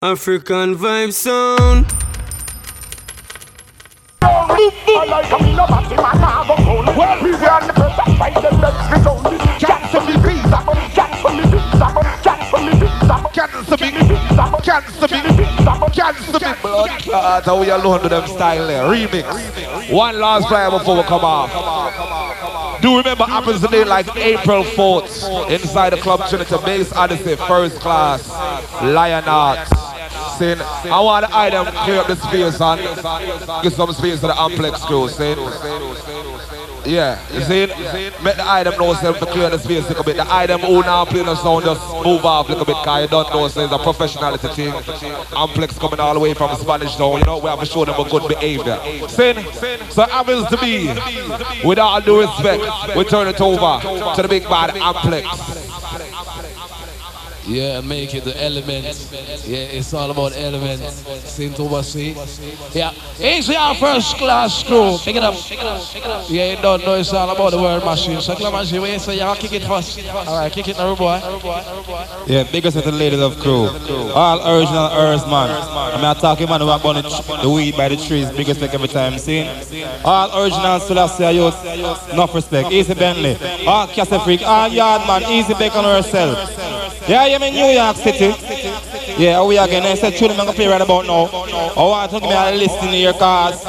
African vibe sound. Well, we are the first fight me. Blood clot, we alone with them style there. Remix. One last player before we come off. Do remember happens today like April 4th inside the club Trinity Base Odyssey first class Lion Arts. Sin. I want the item clear up the space and give some space to the Amplex crew. Sin. Yeah, you see it? Make the item know self to clear the space a little bit. The item who now playing the sound just move off a little bit because you don't know so it's a professionality thing. Amplex coming all the way from Spanish Town, you know, we have to show them a good behavior. Sin, so happens to be, with all due respect, we turn it over to the big bad Amplex. Yeah, make it the elements. Yeah, it's all about elements. Saint oversee. Yeah, it's our first class crew. Pick it up. Yeah, you don't know it's all about the word machine. So, Clemency, wait, so y'all kick it first. All right, kick it now, boy. Yeah, biggest of the ladies of crew. All original earth man. I'm not talking are burning the weed by the trees. Biggest like every time seen. All original Selassie youth. Enough respect. Easy Bentley. All Castle Freak. All Yard man. Easy Bacon herself. Yeah, I'm in New York City. Yeah, we again. I said, tune I'm going to play right about now. Oh I want to give me a list in here cause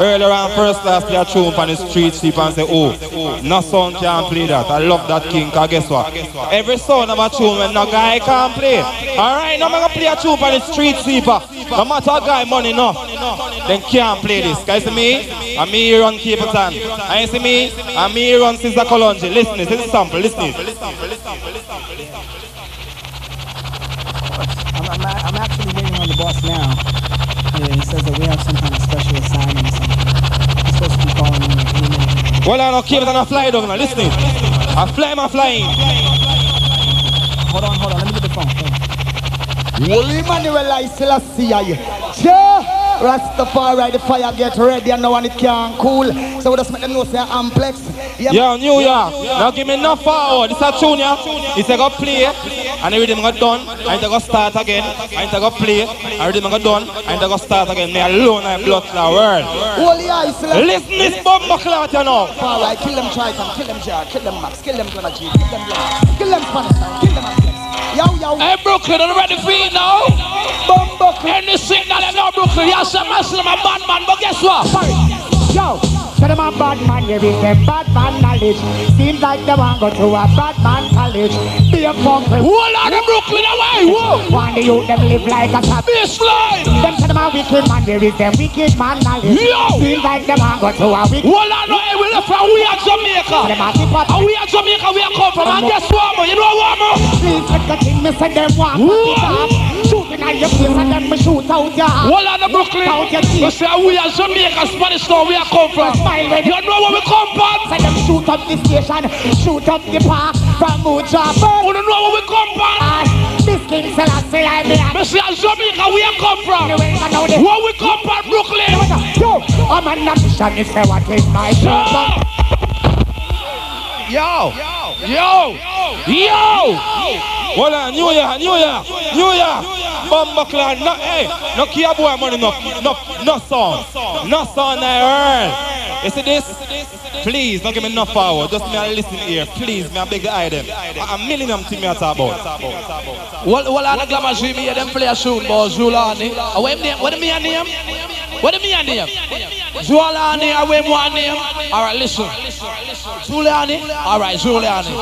earlier on first class play a tune on the street sleep and say, oh, no sound can play that. I love that king cause guess what? Every sound of a tune when no guy can play. Alright, now I'm going to play a tune on the street sleeper. No matter a guy money no, then can't play this. Guys, me? I'm here on Cape Town. I see me? I'm here on Sizzla Kalonji. Listen this, is sample, listen this. I'm, I'm, I'm actually waiting on the boss now. Yeah, he says that we have some kind of special assignment or something. He's supposed to be calling me like any minute. Well, I don't Cape Town, I fly down now. Listen. I fly, I'm flying. Hold on, hold on. Let me get the phone. Hold on. Holy Emmanuel I Selassie Yeah Rastafari the fire the fire get ready and no one it can cool So we just make them know say Amplex yeah, Yo, New York. Now give me enough forward. This a tune, yeah. It's a go play, and the rhythm got done, and it go start again, and it go play, and the rhythm got done, and it go start again. Me alone, I blood clot world. Holy I Listen this bomb clot, you know. Alright, kill them Triton, kill them Jar, kill them Max, kill them Gonna G, kill them kill them Spanish, kill them Amplex Yo, yo, Hey, Brooklyn, you ready for it now? Any signal you know, Brooklyn, you some muscle, I'm a bad man, but guess what? Yo, tell them I'm bad man, you with them bad man knowledge. Seems like they want go to a bad man college. Be a punk, Hold on, the Brooklyn away, whoa! one the youth them live like a top. Baseline! Them tell them I'm wicked man, you with them wicked man knowledge. Yo! Seems like they want go to a wicked. On, no, hey, we left from we are Jamaica. A. And we are Jamaica, we are come from, and guess what? You know what, man? Please let the king me say them want Whoa. Stop. Shooting at your face and then me shoot out your heart. Hold on, the Brooklyn. Out your We say oh, we are Jamaica, Spanish town, we are come from. Smile when You know where we come from? Say them shoot up the station, shoot up the park from Muja You don't know where we come from? Ah, this king Selassie I be We say Jamaica, we are come from. Anyway, I know this. Where we come from, Brooklyn? Yo, I'm on a mission. If say what is my purpose? Yo! Yo! Yo! Hold on, New York, New York, New York. Bomba clan, no, hey, no kia boy money, no, no, no song, no song I heard. You see this? Please, don't give me enough power. Just me a listen here, please. Me a beg the item. A, million of things me a talk about. Well, well, on the glamour stream here, them play a tune about Zulani. Uh, What name? What me a name? What me a name? Zulani, I wait one name. All right, listen. Zulani. All right, Zulani.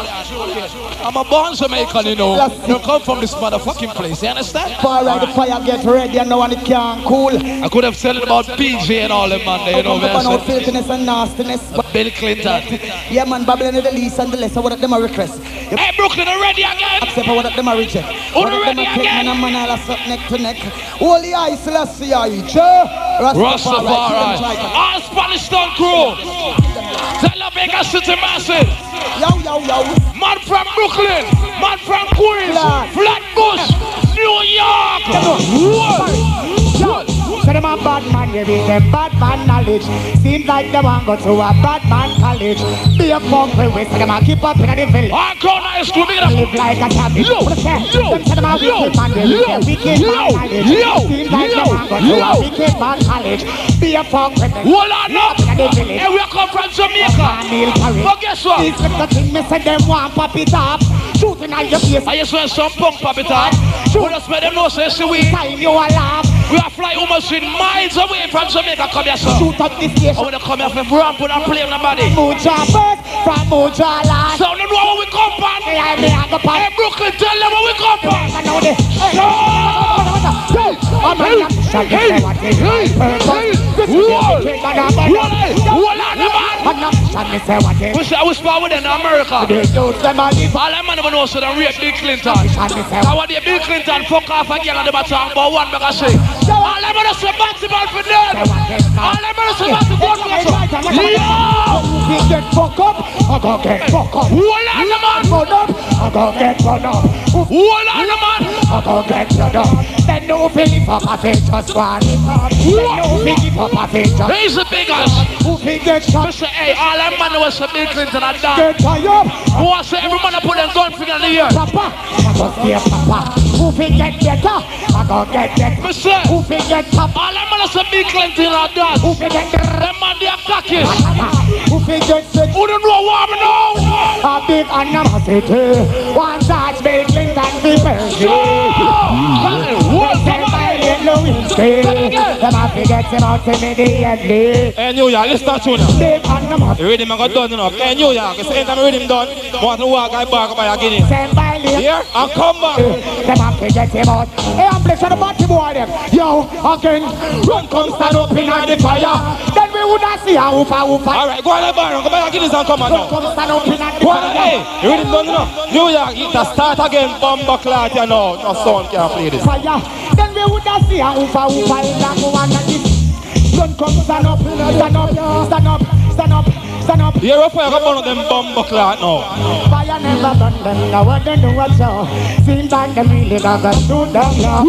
I'm a born Jamaican, you know. You come from this motherfucking place. You understand? Alright, the fire get ready and no one it can cool I could have said it about PJ and all them man. You know I'm no saying? filthiness and nastiness Bill Clinton. Yeah man, Babylon is the least and the less of what them a request Hey, Brooklyn, are ready again? accept what them a reject them a take again? man and man all a suck neck to neck Holy I Selassie I Rastafari Rastafari. kill them Triton. All Spanish Town crew. Tell the Vegas City massive. Yo, yo, yo Man from Brooklyn, man from Queens, Flat. Flatbush, New York. What? Say them a bad man, you with them bad man knowledge. Seems like they want go to a bad man college. Be a punk, we say them a keep up in the village. Our corner is to enough. Live like a tabby. Yo, yo, Them say them a wicked man, with them wicked man knowledge. Yo, Seems like yo, them want go to a wicked man college. Be a punk with them. Hold on. Up. Hey, we come from Jamaica. But guess what? These little things, me say them want pop it up. Shooting at your face. I just want some punk pop it up. We just make them know say see we. Time you a laugh. We are flying almost in miles away from Jamaica. Come here, sir. Shoot up the I want to come here for ramp and play on the body. Muja first from Muja last. So you know where we come from. Hey, I may have Hey. Brooklyn, tell them where we come from. I know the. Hey, yo, I'm a young shall you say what is my purpose? This is the king of the band. Hold on, man. I'm not shall me say. We say I with them in America. The youth them a live. All them man never know so they rape Bill Clinton. Shall me say Now what the Bill Clinton fuck off a girl and them a talk about one make I say. All them man say basketball for them. All them man say basketball for them. Yo! He get fuck up, I go get fuck up. Hold on, man. Run up, I go get run up. Hold on, man. I go get blood up. Then no Philip up a face just one. Then no Philip up a just. He's the biggest. Who get I shot? say, hey, all them man was say Bill Clinton and that. Get tired. Who I say every man a put them gun finger in the air. Papa, go stay papa. Who fi get better? I go get better. Say, Who fi get top? all them man say Bill Clinton and that. Who fi get the Them man they are cocky. Who fi get sick? Who don't know what me know? A big animosity. One touch Bill Clinton fi Percy. What Say my little Lewinsky. Them get him out immediately. Hey, New York, listen to. Big animosity. The rhythm I got done, you. Hey, New York, it's the end time rhythm done. Want to walk, I back by a guinea. Say my little Here, and come back. Them have to get him out. Hey, I'm blessed the boy them. Yo, again, run come stand up in the fire. Then we would have see a whoopa whoopa. All right, go on the bar, go by a guineas and come on now. come stand up in the on, hey, fire. the rhythm done, you. New York, it a start again, bomba clot, you know. No sound can't play this. Fire. Then we would have see a whoopa whoopa in the go and this. Run come stand up, stand up, stand up, stand up, stand up. Here, up, I got one of them bomba clot now. Fire never burn them, now what they do what so Seems like them really got to do them now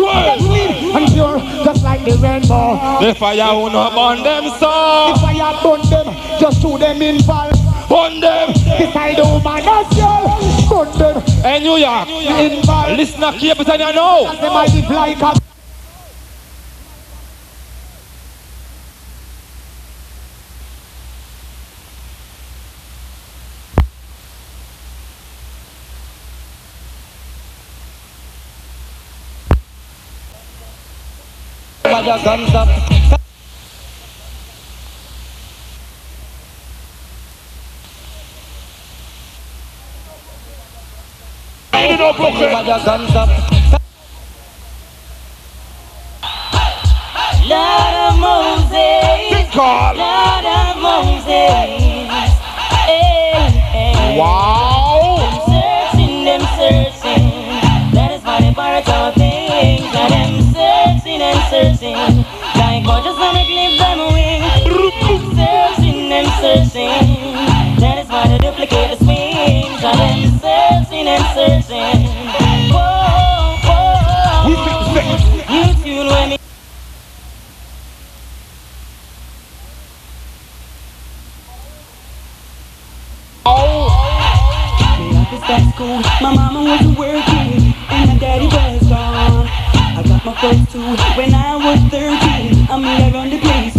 and pure, just like the rainbow The fire will not burn them so. The fire burn them, just to them involved Burn them. Beside the woman as well Them, Hey, New York, listen to Cape Town, you know. Them I live like a know Brooklyn. Lord of Moses, Big call. Lord of Moses. Hey, hey. Wow. Them searching, them searching. That is why they borrow our things. Now them searching and searching. Like God just wanna clip them wings. Searching and searching. Duplicate the swings. Now them searching and searching. Whoa, whoa. You tune when me. Me up is at school. My mama was working and my daddy was gone. I got my first two when I was 13. I mean, I run the place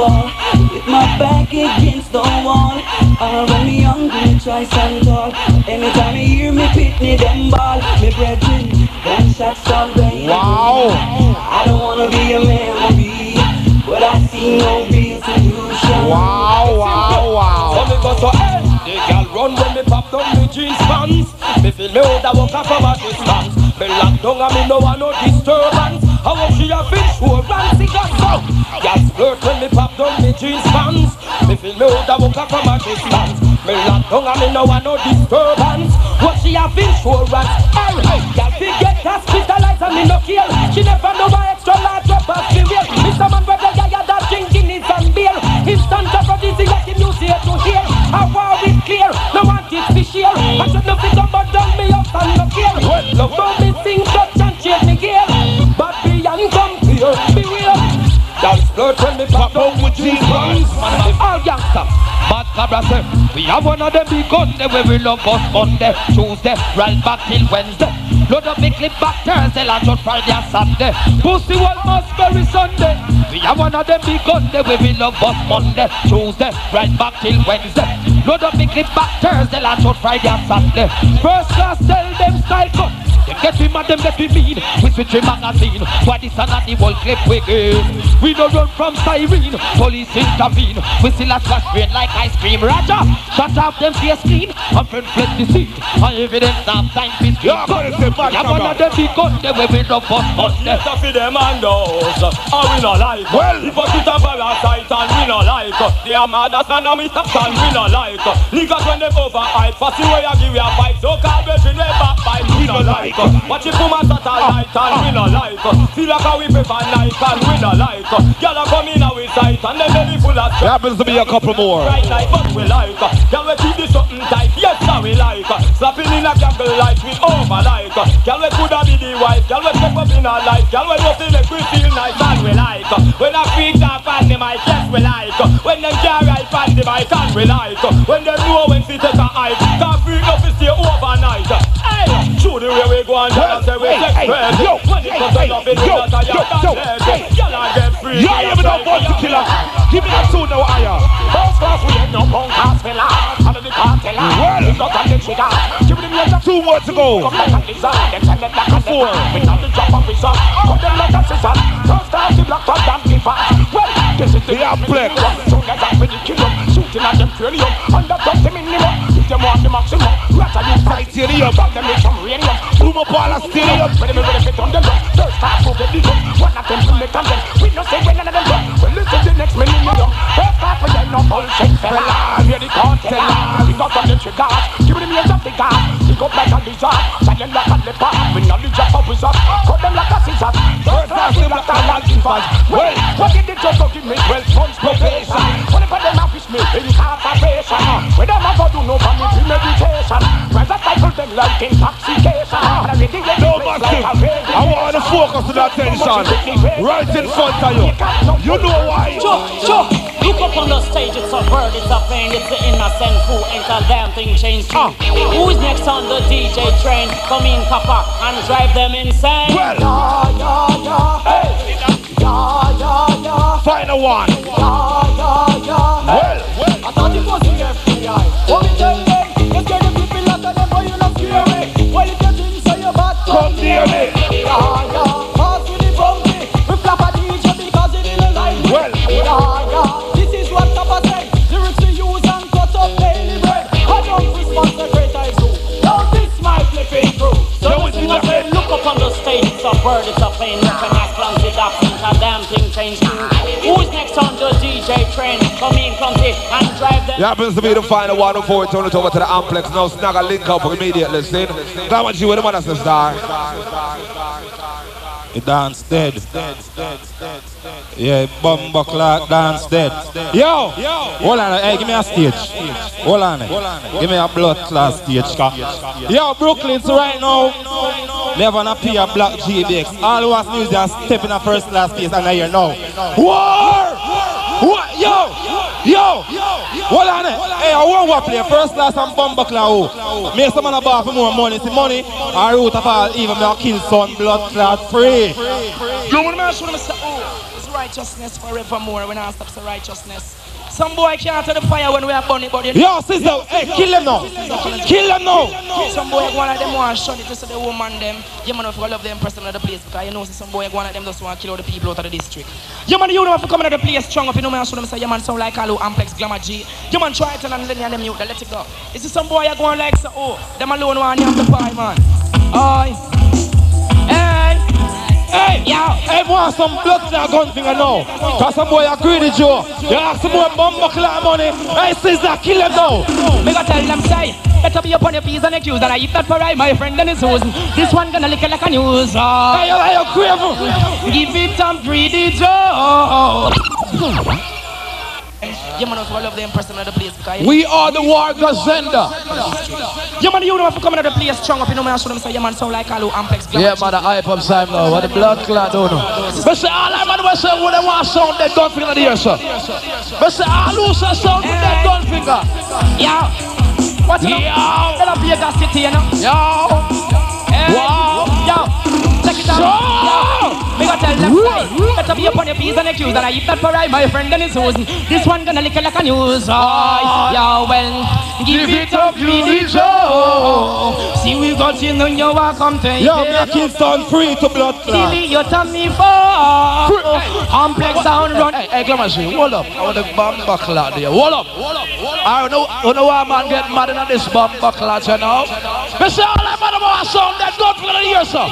fall with my back against the wall. I run me hungry, try stand tall. Anytime you hear me pitney them ball, me brethren, gunshots all rain. Wow. I don't wanna be a memory, but I see no real solution. Wow, wow, wow. So me go so hey, the girl run when me pop down me jeans pants. Me feel me out a walk up from a distance. Me lock down and me no want no disturbance. How up she a fit sure and see just. Flirt when me pop down me jeans pants. Me feel me out a walk up from a distance. Me lock down and me no want no disturbance. What she have fit hey, hey, girl fi get hospitalized and me no care. She never know my extra large of the real. Mr. Man where the guy a that drinking is and beer. Instant aphrodisiac like him use here to hear. How war is clear, no want it to share. I should not think about down me up and no care. Love how me sing touch and change me gear. But beyond come here, be Dance flirt when me pop Come with Man, all gangsta. Bad cabra say, we have one of them where we love us Monday, Tuesday, right back till Wednesday. Load up the clip back Thursday, lunch out Friday and Saturday. Pussy one must very Sunday. We have one of them where we love us Monday, Tuesday, right back till Wednesday. Load up the clip back Thursday, lunch out Friday and Saturday. First class tell them cut. Them get me mad, them get me mean. We switch the magazine. Why this and not the whole clip we give? We don't run from siren. Police intervene. We still a slash rain like ice cream. Roger, shut off them face clean. And friend fled the seat. And evidence now time speak. Yeah, but it's a bad Yeah, one of them big gun. They way we love us. us. Let's for them and us, and we no like. Well. if us it a parasite and we no like. They are mad as and we stop and we no like. Niggas when them overhype, fussy way I give you a fight. So between way back by we no like. Uh, watch it from a satellite and we no like. Uh, feel like how we prefer night and we no like. Uh, Gyal a come in our sight and them belly full of There happens to be a couple more. Right like but we like Can we keep this something tight? Yes, sir, we like Slapping in a jungle like we over like Can we coulda be the wife? Can we step up in our life? Can we just make we feel nice and we like When I freak off on the mic, yes, we like When them can't ride on the mic and we like When them know when to take a hike Can't freak up to stay overnight show the way we go and dance say we take spread When it comes to loving, we not a young dead Y'all are get free Yeah, you know about to killer. Give me that tune now, higher. First class, we ain't no punk ass fella. Under the cartel, Well. we got on the trigger. Give them your Two more to go. Come like a lizard, them send them like a. We not the drop of wizard. Cut them like a scissor. First class, the black top damn give us. Well, this is the Yeah, black. Soon as I finish kill them, shooting at them cranium. Under just the minimum. Them want the maximum, at the Titanium. From them with some uranium. Boom up all the stadium. When them ready fit on them. First who get the drum. One of them to make them them. We no say when none of them drum. Well, listen to the next millennium. First class, we ain't no bullshit fella. Hear the cartel. We got on the trigger. Give them your of the gas. Pick up like a lizard. Silent like a leopard. We knowledge of a wizard. Cut them like a scissors. First class, we black and white givers. Well, what did the go give me? Twelve months probation. No for me premeditation. Rise up, cycle them like intoxication. And I ready to No, Massive. I want to focus on attention. Right in front of you. You know why? Sure, sure. Look up on the stage, it's a bird, it's a plane, it's the innocent crew, ain't a damn thing changed too. Who is next on the DJ train? Come in, copper, and drive them insane. Well, Yeah, yeah, yeah. Hey. Yeah, yeah, yeah. final one. Yeah, yeah, yeah. Well, well. I thought it was the Come near me. Up on the stage, it's a bird, it's a plane, it's an ass it up, ain't a damn thing changed too. Who is next on the DJ train? Come in, come in, and drive them. It happens to be the final one before we turn it over to the Amplex. Now snag a link up immediately. See? That one you with the man that's a star. The dance dead. Yeah, bumbo clock dance dead. Yo, hold on, hey, give me a stage. Hold on, give me a blood clot stage. Yo, Brooklyn, so right now, they have an appear black GBX. All who has music are stepping a first class place and I hear now. War! What? Yo! Yo! Hold on, hey, I want to play first class and bumbo clock. Make some man a bar for more money. See money, or root of all, even me a kill son, blood clot free. You want to show them it's righteousness forevermore when I stop the righteousness. Some boy can't turn the fire when we are burning, but you know. Yo, sister, hey, kill them now. Kill them now. Some boy one of them want to shut it to say the woman them. You man if you love them person of the place because you know some boy one of them just want to kill all the people out of the district. You man you know if you come into the place strong up, you know me and show them say you man sound like Alu Amplex Glamour G. You man try it and then you them they let it go. This is some boy you going like say, oh, them alone want you have the pie man. Oi. Hey. Yo. hey, want some blood clot gun finger now. Cause some boy a greedy Joe. You ask some more bumbo clot money. Hey, sister, kill them now. Me go tell them say, better be upon your P's and accused and I eat that for I, my friend, and his hose. This one gonna lick it like a news. Oh. Hey, you, hey, you craven. Give it some greedy Joe. Yeah, man, also I love the impression of the place because We are the war gazenda. Yeah, man, you know if you come into the place strong up, you know me, I show them say, yeah, man, sound like Alu Amplex. Yeah, man, the hype up time now. What the blood clot oh, don't know. But say all I man was say when they want sound that gun finger in the ear, sir. But say all who say sound that gun finger. Yeah. What's up? Yo. Let up Vegas City, you know. Hey. Wow. Yo. Check it out. Yo. Me gonna tell them guys, better be upon your P's and accused and I eat that for right, my friend Dennis Susan. This one gonna lick it like a news. Oh, yo, well, give, it up, Greedy Joe. See, we got you, know you are come to Yo, make Kingston free to blood clot. Silly, you tell me for complex sound run. Hey, hey, Glamour, hold up. I want the bomb buckle out there. Hold up. I don't know, I don't know why man get mad in this bomb buckle out, you know. Say all that man about sound that gun for the ear, sir.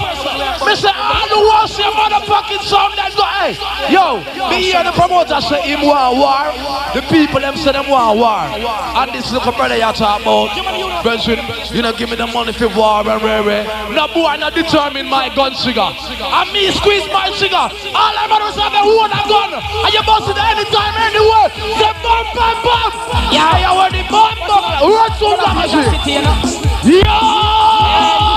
Me say all the ones say motherfucking sound that gun. Hey, yo, me hear the promoter say him want war. The people them say them want war. And this little brother you talk about. Brethren, you know, give me the money for war and rare, rare. No boy, not determine my gun trigger. And me squeeze my trigger. All I want is have a one a gun. And you bust it anytime, anywhere. Say bam, bam, bam. Yeah, you want the bomb, bomb. Run to the. City, you know. Yo!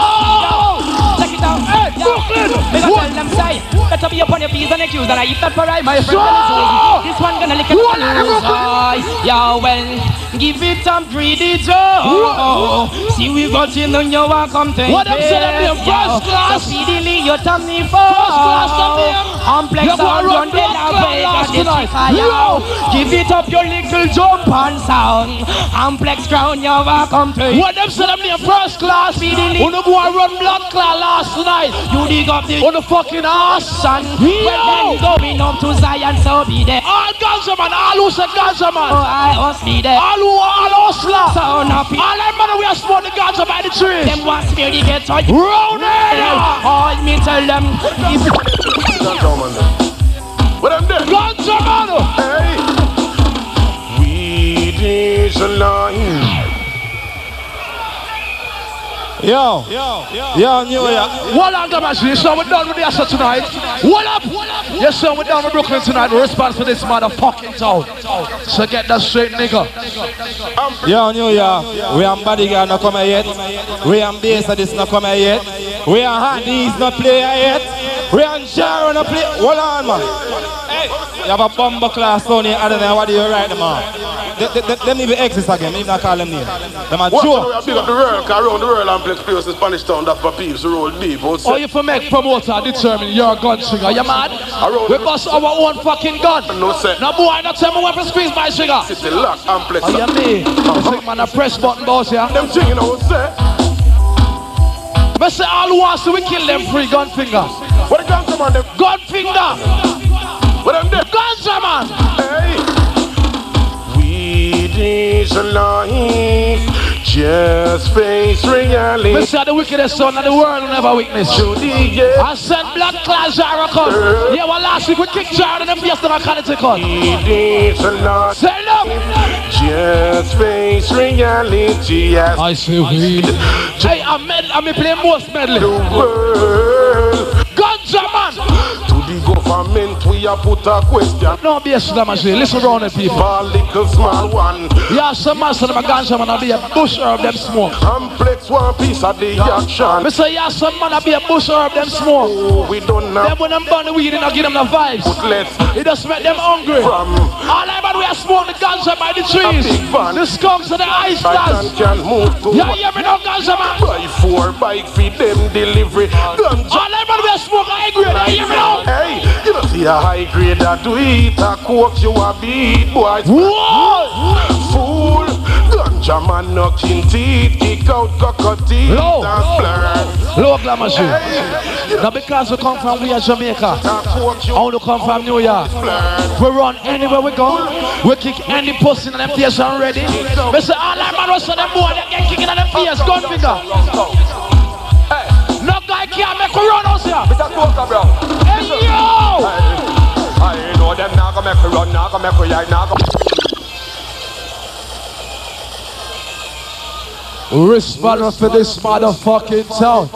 Brooklyn. What? tell them say, better be upon your P's and accused and I eat that for right, my friend Susan. This one gonna lick it What? like a news. Oh, yo, well, give it up, greedy Joe. See, we got you, know you are to What them say them name? invade, First class. So speedily you tell me for class them name. Complex sound run the blood La clot Vega last district, tonight. yo. Give it up your little jump and sound. Complex crown you are come to What them them name first class? Speedily. The boy run blood clot last night? You dig up the On the fucking ass. son. Yo. Well, then going up to Zion, so be there. All Gaza man, all who say Gaza Oh, man. I must be there. All who all hustler. So now people, All them man we are smoke the Gaza by the trees. them want me to get on. Round it. All me tell them, if What them there? Gaza man. Hey. Weed is a line. Yo, yo, yo, New York. What on the machine? So we're done with the asset tonight. What up? Yes, sir, we're done with Brooklyn tonight. We response for this motherfucking town. So get that straight, nigga. Yo, New York. We are bodyguard not come here yet. We are bass of this not here yet. We are handies not play here yet. We are Jaro not play. Hold on, man. Hey, you have a bomber class down here. I don't know what do you right, man. Them even exist again. Even not call them name. Them are What joke. we have big up the world, cause around the world and place place in Spanish town, that's for peeps, roll deep. Or Oh, you for make promoter determine your gun trigger. You mad? We bust our own fucking gun. No set. No boy, not tell me when to squeeze my trigger. City lock and flex. Oh, you me? I think man, a press button boss, yeah? Them thing, you know, say. But say all who wants to we kill them free gun finger. What the gangster man, them? Gun finger. What them there? Ganja man. Hey. Is a life. Just face reality. We say the wickedest son of the world will never witness. I sent blood class Jara come. Yeah, well last week we kicked Jara in the face of a Connecticut. Weed is a life. Say no. Just face reality Yes. I weed. Hey, I'm med I'm play most medley. the world. Ganja man. To the government, we have put a question. No be a slam machine. Listen around the people. For little small one. Yeah, some man say them a ganja man be a bush herb them smoke. Complex one piece of the action. Me say yeah, some man be a bush herb them smoke. Oh, we don't know. Them when them burn the weed, they not give them the vibes. Let's It just make them hungry. from All I man we are smoke the ganja by the trees. The skunks and the ice stars. can move to Yeah, yeah, me no ganja man. buy four bike feed them delivery. Ganja. All I man we are smoke grade. Yeah, me now. Hey, see a high grade that do it a coke you a beat boys. Whoa! Fool, ganja man knocking teeth, kick out cockatoo Low. and flirt. Low glamour shoe. Now because we come from we are Jamaica. A I want to come from New York. We run anywhere we go. We kick any pussy in them face already. We say all that man was so them boy they get kicking in them face, gun finger. No guy can't make we run us here. Mr. Smoker, bro. Hey yo! I know them not gonna make we run, not gonna make we hide, not gonna... Respond for this motherfucking town.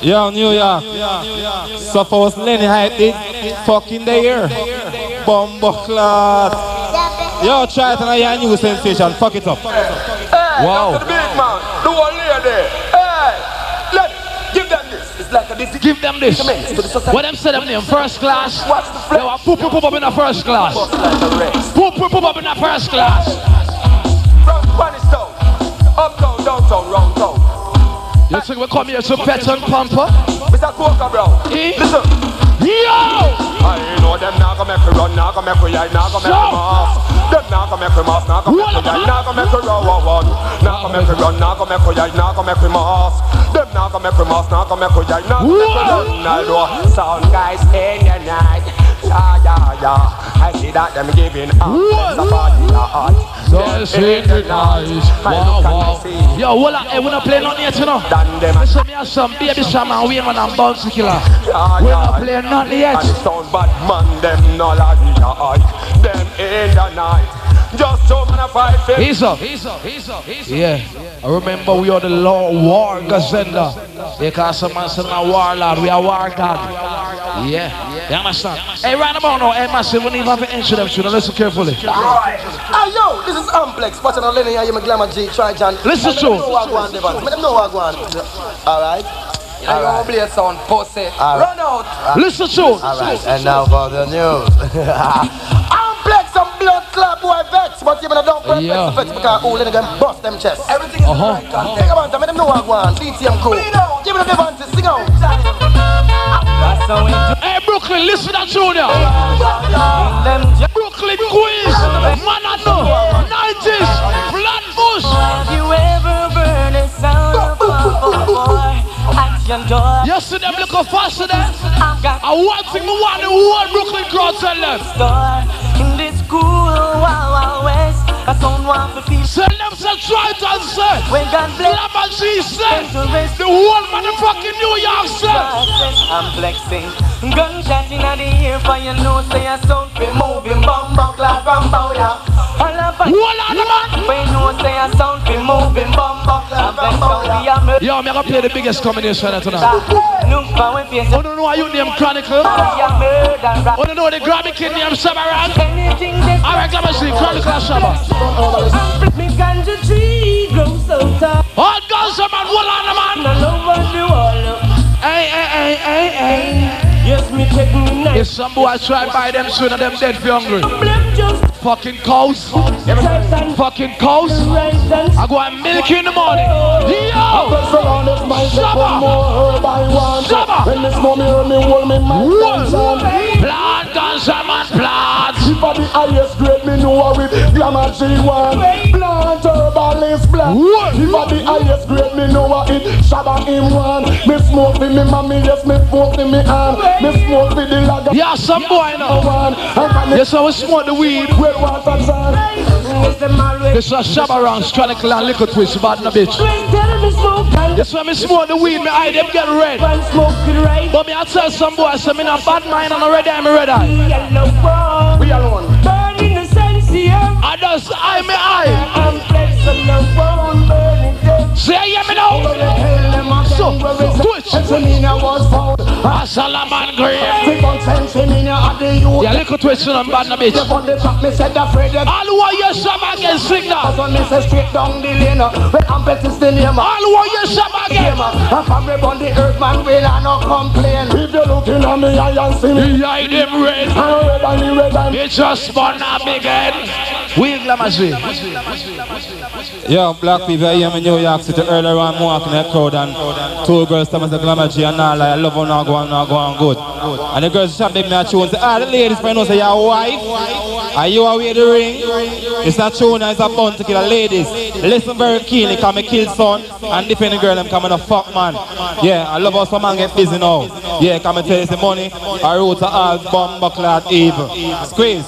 Yo, New York. So for us Lenny Hype did fucking there. Bomber class. Yo, try it and I hear a new sensation. Fuck it up. Hey, Wow. wow. the big man, the one lady. Hey, let give them this. It's like a this. Give them this. What them say them name? First class. Watch the flex. Yo, I poop poop poop up in the first class. Bust like a Poop poop poop up in the first class. From Spanish town, uptown, downtown, round town. You think we come here to pet and pamper? Mr. Coca Brown, Eh? listen. Yo! I know them not gonna make we run, not gonna make we hide, not gonna make we mass. Them not gonna make we mass, not gonna make we hide, not gonna make wow, wow. Not gonna make we run, not gonna make we hide, not gonna make we mass. Not gonna make we mass, not gonna make we hide, not gonna make we run. Sound guys in your night. Yeah, yeah, yeah. I see that them giving up. Them the party a hot. Yes, in the night. Wow, wow. Yo, hold on. Hey, we not play nothing yet, you know. Listen, me have some baby shaman, we man and Bounty Killer. We not play nothing yet. And sound bad man, them no like yeah, Them in the night. He's up. He's up. He's up. He's up. Yeah. I remember we are the law war gazenda. Yeah, cause some man said a warlord. We are war god. Yeah. You understand? Hey, right about now, hey, massive, we need to have an intro them, so listen carefully. Alright. Hey yo, this is Amplex. Watching on Lenny here, you my glamour G, try John. Listen Let to them know what go on, Devon. Let them know what go on. Alright. I play a sound pussy. Run out. Listen to Alright, and now for the news. Amplex some blood club boy vex, but you don't press Yeah. vex because who let them bust them chest. Everything is Uh-huh. right. God Take a man, let them know what go on. DTM crew. Give me the Devon to sing out. That's how we do Hey, Brooklyn, listen to Junior. them. Brooklyn Queens. Man, I know. 90s. Flatbush. You ever burn a sound of a boy at your door? You see them looking faster there? I've got And one thing we want the whole Brooklyn crowd tell them. Store in this cool wow wow west. A sound want to feel Tell them try it and say. when God bless. Lama G said. The whole motherfucking New York said. I'm flexing. Gunshot in the ear for you know say a sound be moving bomb buckler from Bowler. All up man. Yo, I'm gonna play the biggest combination tonight. Face oh, I don't know how you name Chronicle. I don't know the Grammy Kid name Alright, come and see Chronicle Shabba. All guns, man, hold on, man. The wall. Hey, hey, hey, hey, hey. Yes, me take me nice. If some boy try buy them sooner, them dead for hungry. Fucking cows. Fucking cows. I go and milk you in the morning. Yo! Shabba! Shabba! When this mommy hear me hold me my One. Plant guns, man, plant. If I the highest grade, me know her with glamour G1 Plant herbalist black? If I the highest grade, me know her it Shabba him one Me smoke with me mommy, yes, me smoke with me aunt Me smoke with the lager Yeah, some boy now. one And can me Yes, I was smoke the weed. well water sun Yes, them always This is Shabba round, Chronicle and Liquor Twist, bad no bitch. tell me smoke and This when me smoke the weed, me eye them get red. one smoke it right. But me I tell some boy, say me not bad mind and already I'm red eye. We alone Burning the sensium. I just eye me eye. I'm flexing Say you hear me now? So, twitch. Semina was found A Salaman grave. People send Semina at the youth Yeah, Liquor Twist and bad no bitch. On All who are you Shabba again sing now. All who are you Shabba again. From the on the earth man will I not complain If you looking at me I and see me The eye them red. I'm red and red and just spun a big head. We glamour swing. Yo, black people, I am in New York City earlier on, walking in the crowd and two girls tell me the glamour and all, I love how now go on, now go on good. And the girls shot big me a tune, say, ah, the ladies might know say, your wife, are you away the ring? It's true now, it's a bun to kill the ladies. Listen very keenly, cause me kill son, and the girl, them coming a fuck man. Yeah, I love how some man get busy now. Yeah, come and tell the money, I wrote to all bomb buckler evil. Squeeze.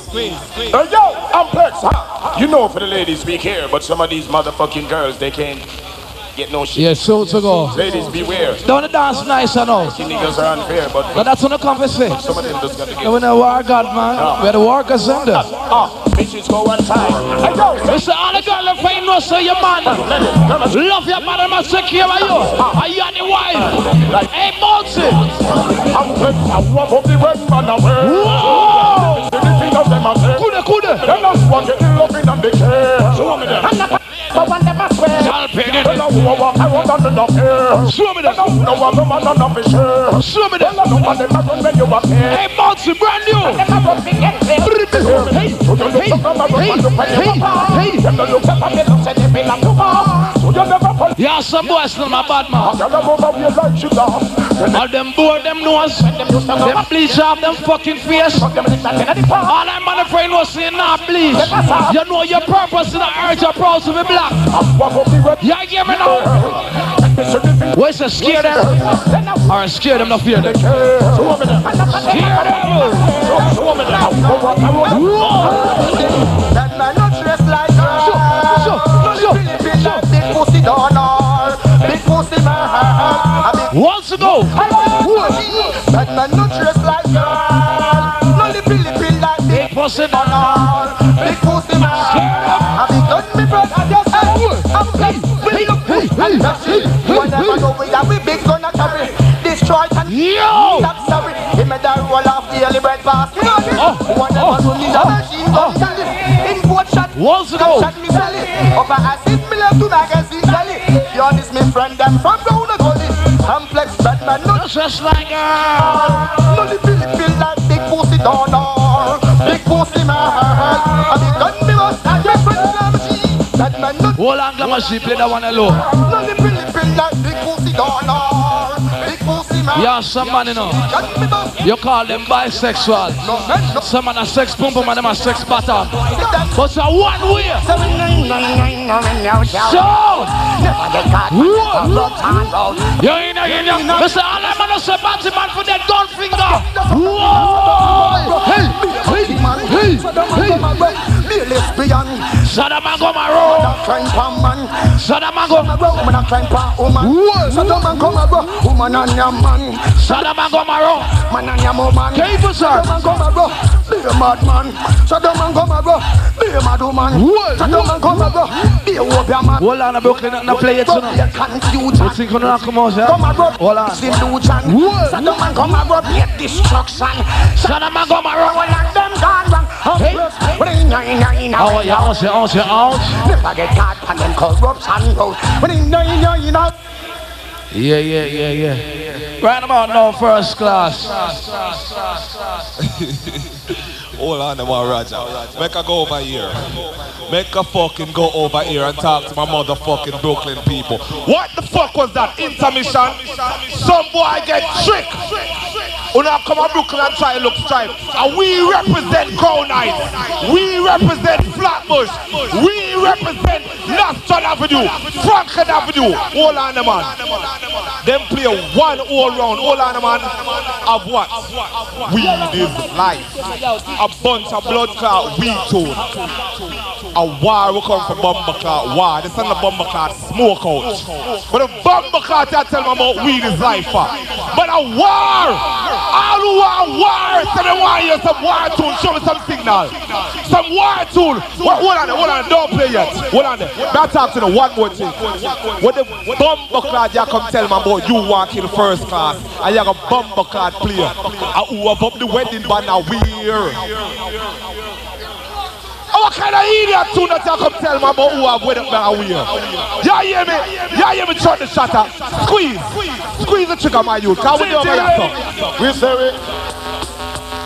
Hey yo, Amplex huh? You know for the ladies speak here But some of these motherfucking girls They can't get no shit Yeah, so to go. Ladies beware Don't dance nice and all. Niggas are unfair But But that's on the conversation. some of them just got to get we the war god, man. Ah. We're the war gazenda. Ah, ah, bitches go one time yo, Listen, all the girls that find no say your man. Love your man and care of you. Are you ah. and the wife? Hey, Monty. Amplex I walk up the red man away Whoa! See the thing of them I say Kude, kude. Then that's what you look but when them must pay, I'll pay it. No one around on the dock here. Slow me down. No one woman on the fish here. Slow me down. No one must when you walk here. Hey, Bounty, brand new. Hey, hey, hey, hey, hey. Them. Yeah, some boys still my bad man. Your. All them boy, them nose, them bleach off them fucking face. All them man afraid no say nah bleach. You know your purpose in the earth, you're proud to be black. Yeah, hear me now. What's the scare them? Or scare them, not fear them. Scare That man big pussy. Big pussy man. Big Once ago. That man not dressed like her. No Philippine like big pussy donor. Big pussy man. A big gun me brother just I'm blessed. We look good and that's it. You never know we that we big gonna carry. Destroy and Yo! Not sorry. He made that roll off the early bread basket. Oh, one never know oh, need a oh, machine gun tally. In both shot. Once ago. Shot me belly. Over acid me left to magazine belly. You honest me friend them from the gully. Complex Batman not just like her. No the Philippine like big pussy donor. Big pussy man. A big gun me must have my friend the machine. Batman not Hold on, glamour, she play that one alone. No the Philippine like big pussy donor. Big pussy man. Yeah, some man, you know. You call them bisexual. Some man a sex pump, man them a sex bottom. But it's a one way. So, you ain't know, you know. Listen, all them man a say batty man for that gun finger. Whoa! Hey, hey, hey, hey. Be a lesbian. Sodom Gomorrah. Crime pan man. Sodom Gomorrah. Woman a crime pan woman. Sodom Gomorrah. Woman and your man. Sodom Gomorrah. Man and your woman. Careful, sir. Sodom Gomorrah. Be a mad man. Sodom Gomorrah. Be a mad woman. Sodom Gomorrah. Be a warrior man. Hold on, Brooklyn, not play it, you know. Be a confusion. Think you know come out, yeah? Gomorrah. Hold on. Delusion. Sodom Gomorrah. Be a destruction. Sodom Gomorrah. All of them gone wrong. Oh, yeah, ouch, ouch, ouch. Never get caught and them corruption goes. Ring, nine, nine, nine. Yeah, yeah, yeah, yeah. Right about now, first class. Hold on, them one. Make her go over here. Make her fucking go over here and talk to my motherfucking Brooklyn people. What the fuck was that? Intermission? Some boy get tricked. I come to Brooklyn and try look stripe. And we represent Crown Heights. We represent Flatbush. We represent Nostrand Avenue. Franklin Avenue. Hold on, man. Them play one all round. Hold on, man. Of what? Weed is life. A bunch of blood clot we tune. A war will come from bomber clot war. This is the bomber clot smoke out. But the bomber clot I tell them about weed is life. uh. But a war, all who want war, so they want you some war tune. Show me some signal. Some war tune. What, hold on, hold on, don't play yet. Hold on there. Now talk to the one more thing. What the bomber clot you come tell me about you want in first class. And you have a bomber clot player. And who up the wedding banner wear. Oh, what kind of idiot tune that you come tell me about who I've wedding banner wear? You hear me? You hear me turn the shutter? Squeeze. Squeeze the trigger, my youth. Can we do that stuff? We say it.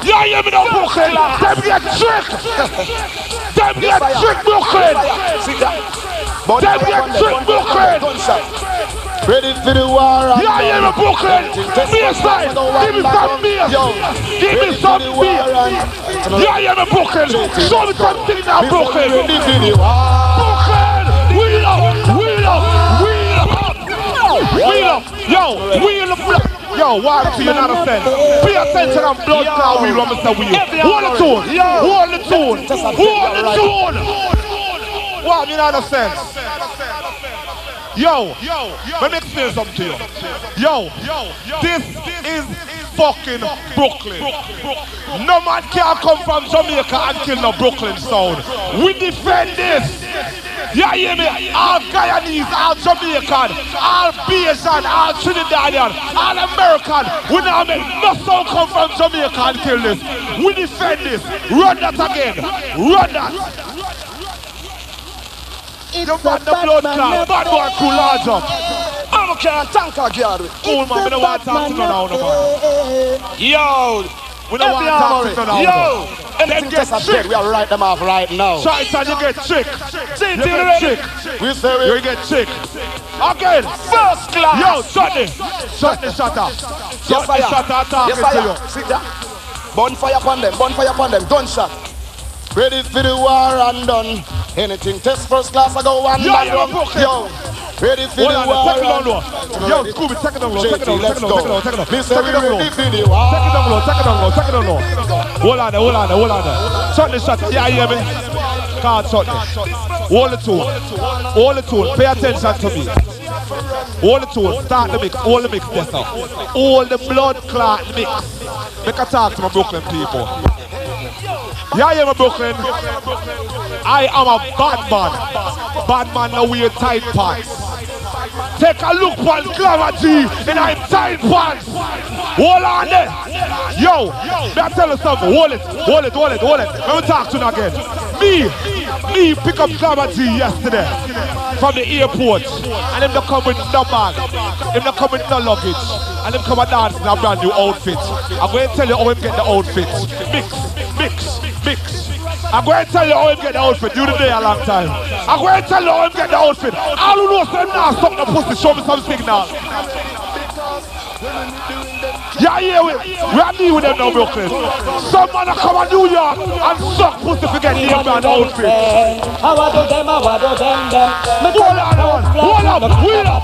You hear me now, Brooklyn? Them get tricked. Them get tricked, Brooklyn. Them get tricked, Brooklyn. Ready for the war. Yeah, yeah, broken! Give me Brooklyn. Baseline. Give me some bass. Give me some bass. Yeah, yeah, me Brooklyn. Show me something now, Brooklyn. Brooklyn. Wheel up, wheel up, wheel up. Wheel up. Yo, wheel up. Yo, why to you not a sense? Pay attention on blood clot wheel, Mr. Wheel. Hold the tune. Hold the tune. Hold the tune. Why me not a sense? Yo, yo, let me explain something to you. Yo, this is fucking Brooklyn. No man can come from Jamaica and kill no Brooklyn sound. We defend this. You hear me? All Guyanese, all Jamaican, all Bajan, all Trinidadian, all American. We now make no sound come from Jamaica and kill this. We defend this. Run that again. Run that. You got the blood clot, bad boy crew large up. can't tank again. Cool man, we don't want to talk to no now, man. Yo, We don't want to talk to no now. Yo, Them anything get a tricked. we are write them off right now. It and you get tricked. See, You get tricked. We say we You get tricked. Again. first class. Yo, shot it. Shot the shutter. Yes, Shot the I am. shutter Yes, I am. See that? Bonfire upon them, bonfire upon them, gunshot. Ready for the war and done. Anything test first class, I go one Yo, man yo, run. Yo, ready for Hold the war take and low. Yo, Scooby, take it down low, take it down low, take it down low, take it down, take it down. Me say Take it down low. ready for the war. Take it down low, take it down low, take it down low. Hold on there, hold on there, hold on there. Shot the shot. Yeah, you hear me? Can't shot me. Hold the tune. Hold the tune. Pay attention to me. Hold the tune. Start the mix. Hold the mix there, sir. Hold the blood clot mix. Make a talk to my Brooklyn people. Yeah, yeah, my Brooklyn. I am a bad man. Bad man no wear tight pants. Take a look on Clarity and I'm tight pants. Hold on there. Yo, I tell you something? Hold it, hold it, hold it, hold it. Let me talk to you again. Me, me pick up Clarity yesterday from the airport. And him not come with no bag. Him not come with no luggage. And him come and dance in a brand new outfit. I'm going to tell you how him get the outfit. Mix, mix. I'm going to tell you how him get the outfit. You the day a long time. I'm going to tell you how him get the outfit. All who know say him now suck the pussy. Show me some signal. Yeah, yeah, we, we are dealing with them now, Brooklyn. Some man come to New York and suck pussy to get named an outfit. I do them, how I do them, them. Me Hold on, hold on. Hold up,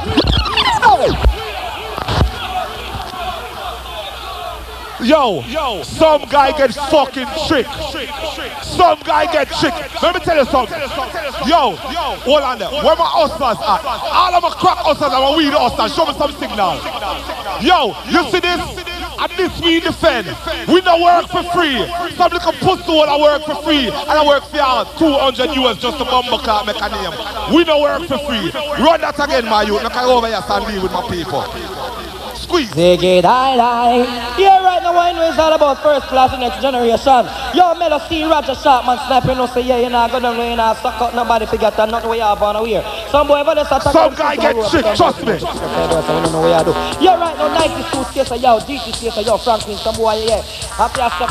Yo, yo, some guy get fucking tricked. Some guy get tricked. Let me tell you something. Yo, hold on there. Where my hustlers at? All of my crack hustlers and my weed hustlers. Show me some signal. Yo, you see this? And this we defend. We don't work for free. Some little pussy will I work for free. And I work for y'all 200 US just to bumble car make a name. We don't work for free. Run that again, my youth. Look over here and deal with my people. Squeeze. Ziggy, die, die. Yeah, right now, I know it's all about first class and next generation. Yo, Melo, see Roger Sharpman snapping. No, say, yeah, you know, go down there, you know, suck out nobody figure that nothing we have on here. Some boy, but it's attack. Some guy get shit, trust me. Yeah, right now, 92 station, yo, GT station, yo, Franklin, some boy, yeah.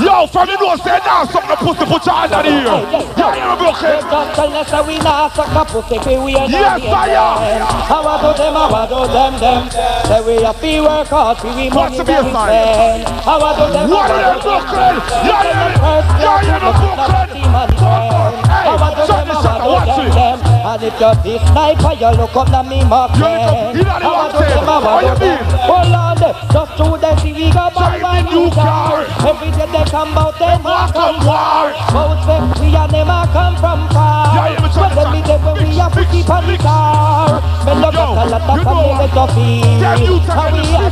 Yo, from the north, say now, something to put the put your hand out here. Yeah, you're broken. We done tell us that we not a sucker pussy. We ain't nothing. Yes, I am. How about them, how about them, them? Say we are fewer the we money that we spend. How I do them What are them Brooklyn? You're in the Brooklyn. How I do them, how I do them. And if you're this sniper, you look up to me, my friend. How I do them, how I do them. Hold on, just through them, we got by my new car. Every day they come out, they mark on war. Both them, we and them are come from far. But let me tell you, we are pretty panic car. Men love us a lot of family, let us. How we are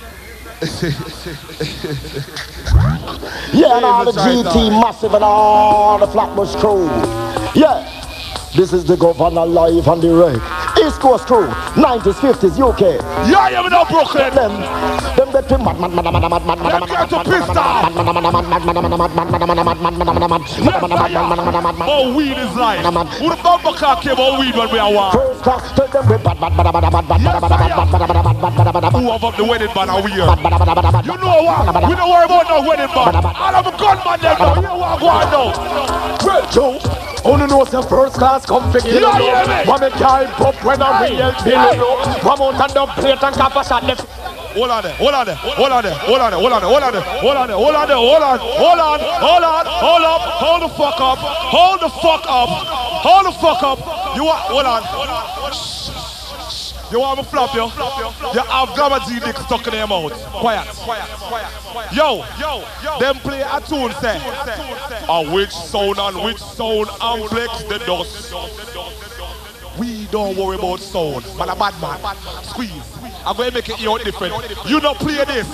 Yeah, and all the GT massive and all the Flatbush crew. Yeah. This is the governor live on the reg. East Coast crew, 90s, 50s, UK. Yeah, yeah, we not broken. Them, them that we mad, mad, mad, mad, mad, mad, mad, mad, get to pissed off. Oh, weed is life. Who the bumper car came on weed when we are war? First class, tell them we bad, bad, bad, bad, bad, bad, bad, bad, Who have up the wedding band are weird? bad, You know what? We don't worry about no wedding band. All of the gunman them know. You know what I'm going now. Well, Joe, only know some first class come figure Yeah, yeah, me. Make I pop when I real bill Come out and dump plate and cap a shot Hold on there, hold on there, hold on there, hold on there, hold on there, hold on there, hold on there, hold on there, hold on, hold on, hold on, hold up, hold the fuck up, hold the fuck up, hold the fuck up. You want, hold on. You want me flop you? You have Gamma dick stuck in your mouth. Quiet. Yo, yo, them play a tune say. A which sound and which sound amplex the dust. Don't worry about sound, but a bad man. Squeeze. I'm going to make it your different. You don't play this.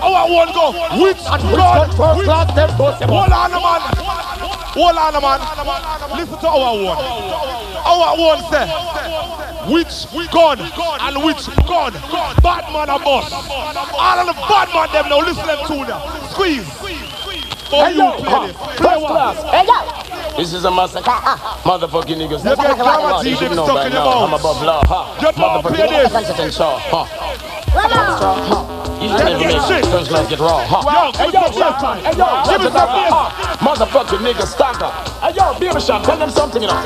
Our one go. Which And which God? gun first Which- class them both them Hold on, man. Hold on, man. Listen to our one. Our one say, which gun and which gun? Bad man a boss. All of the bad man them now listen to them. Squeeze. Hey, you play this. Play one. This is a massacre. Motherfucking niggas. You get drama you should know by now. I'm above law. Motherfucking niggas. Constitution. Raw, huh? Yo, yo. Motherfucking nigga, stock up. Hey, yo, beer. Tell them something, you know.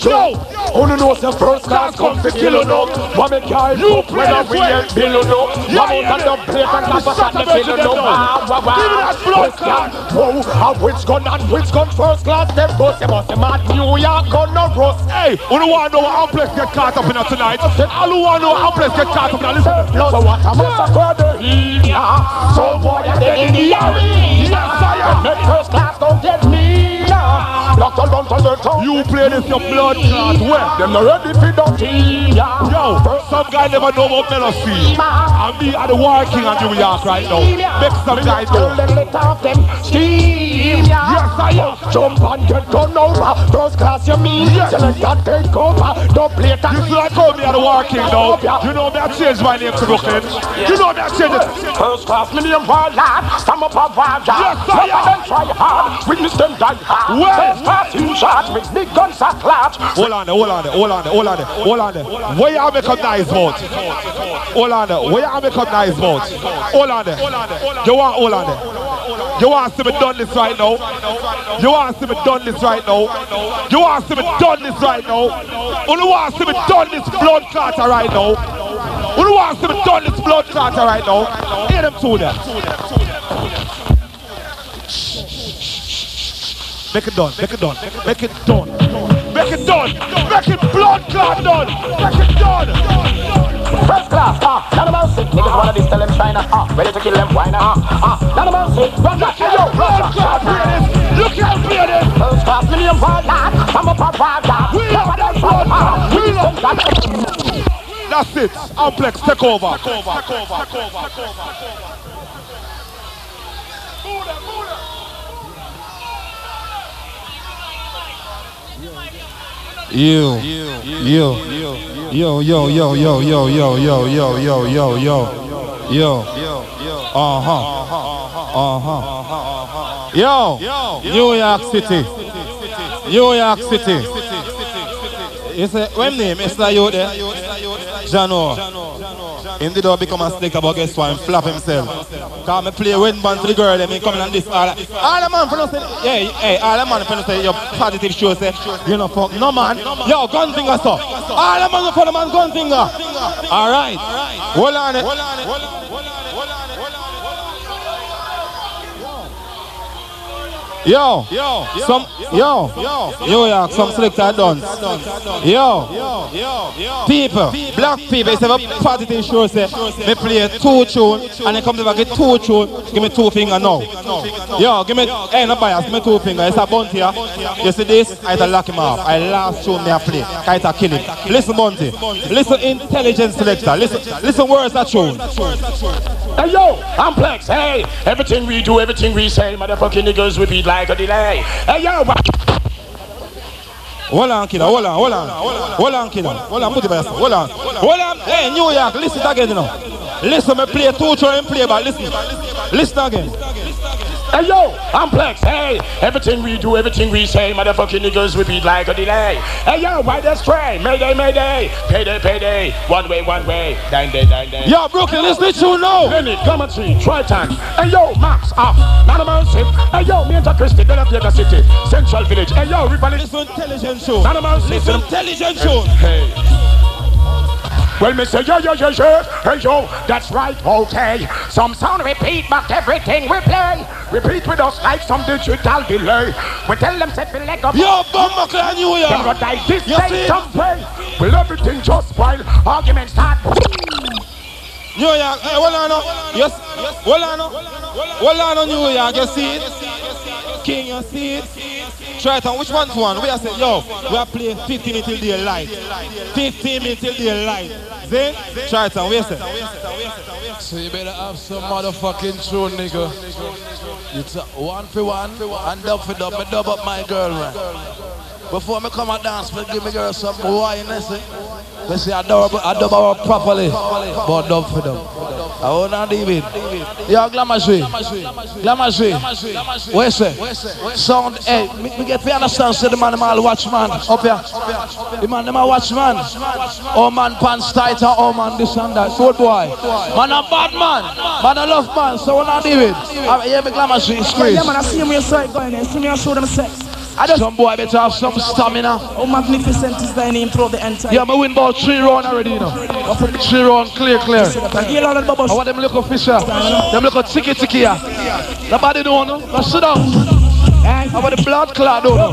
Yo. Who knows the first class come to kill or not? What make I'm play the way. Bill or not? What make I don't and not pass the bill or. Give me that blood clot. Whoa, which gun and which gun first class? Them bust, them bust, them mad New York gun no rust. Hey, who no want to know how get caught up in tonight? All who want to know how get caught up in listen. So what am I massacre the So boy you dead in the arena Make first class don't get me Lock on down to the You play this your blood clot where? Them not ready for dirty Yo, some guy never know about Melody. And me are the war king of New York right now. Make some guy know. Tell them let off them steam Yes, I am. Jump and get gone over First class you mean Yes. Select that take over Don't play that You see, I call me the war king now. You know me, I changed my name to Brooklyn. You know me, I changed it. First class million wild lad Stand up a wild Yes, yard I am. them try hard Witness them die hard Well. First class in charge With big guns at large Hold on there, hold on there, hold on there, hold on there, hold on there. Where you make up nice mouth? Hold on there, where you make up nice mouth? Hold on there. You want, hold on there. You want to be done this right now? You want to be done this right now? You want to be done this right now? Who wants to be done this blood clotter right now? Who wants to be done this blood clotter right now? Hear them to them. Make it done, make it done, make it done. Make it done, make it blood clot done, make it done. First class, ah, none of us sick. Niggas wanna this tell them China, ah, ready to kill them, why not? Ah, ah, none of us sick. Run hey, yo, Blood clot, that. hear this. You can't hear this. First class, million wild lad. I'm up a wild lad. We love that blood clot. We love That's it. Amplex, take over. Take over. Take over. Take over. Take over. You, you, yo, yo, yo, yo, yo, yo, yo, yo, yo, yo, yo, yo, yo, uh huh, uh huh, yo, New York City, New York City. You say, when name is that you there? Eh? Jano. Him did not become a snake about guess what? Him flap himself. Cause me play wedding band to the girl, eh? them, he coming on this. All, all man for no say, yeah, hey, all the man for no say, your positive show say, you know fuck, no man. Yo, gun finger so. All the man for the man gun finger. All right. Hold on it. Yo, yo, some, yo, yo, yo, some selector done. Yo, yo, yo, people, black people, it's a positive show, say, me play two tune, and then come to get two tune, give me two finger now. Yo, give me, hey, no bias, give me two finger, it's a bounty here. You see this, I had to lock him off. I last tune me a play, I had to kill him. Listen, bounty, listen, intelligent selector, listen, listen, words that tune. Hey yo, Amplex, hey, everything we do, everything we say, motherfucking niggas repeat like a delay. Hey yo, what? Hold on, kiddo, hold on, hold on, hold on, kiddo, hold on, put it by yourself, hold on, hold on, hey, New York, listen again, you know. Listen, me play two tune and play, but listen, listen again. Hey yo, Amplex, hey, everything we do, everything we say, motherfucking niggas repeat like a delay. Hey yo, why this train? Mayday, mayday, payday, payday, one way, one way, dine day, dine day. Yo, Brooklyn, let's let you now. Lenny, Clementine, Triton. Hey yo, Max, ah. up, Nanaman Sip. Hey yo, me and Christy, De La Vega City, Central Village. Hey yo, River Listen, intelligent show. Nanaman Sip. Intelligent show. Hey. Well, me say, yo, yo, yo, yo, hey, yo, that's right, okay. Some sound repeat, but everything we play. Repeat with us like some digital delay. We tell them, set the leg up. Yo, Bumbuckle, New Them York. go die this You day, see? some way. Will everything just spoil? Arguments start. New York, hey, hold on, no. Yes, hold on, no. Hold on, no, New York, you see it? King, you see it? Try it on. Which one's one? We are saying, yo, we are playing 15 minutes till daylight. 15 minutes till daylight. Then, try it on. We are saying. So you better have some motherfucking tune, nigga. It's one for one and dub for dub. Me dub up my girl, man. Before me come and dance, me give me girl some wine, listen. Me say I dub, I dub her properly, but dub for dub. I want to David. Yo. Glamashy. Where say? Sound, hey, me, me get to understand, say the man, all watchman up here. The man, all watchman. Oh man, pants tight, and oh man, this and that. Good boy. Man, a bad man. Man, a love man. So I David. I hear me Glamashy, it's. Yeah, man, I see him saw it going there. See me, show them sex. I just some boy better have some stamina. Oh, magnificent is thy name throughout the entire. Yeah, me win about three round already, you know. Three round, clear, clear. I want them little fisher. Them little ticky ticky here. Nobody know, no? Now sit down. I want the blood clot, don't know.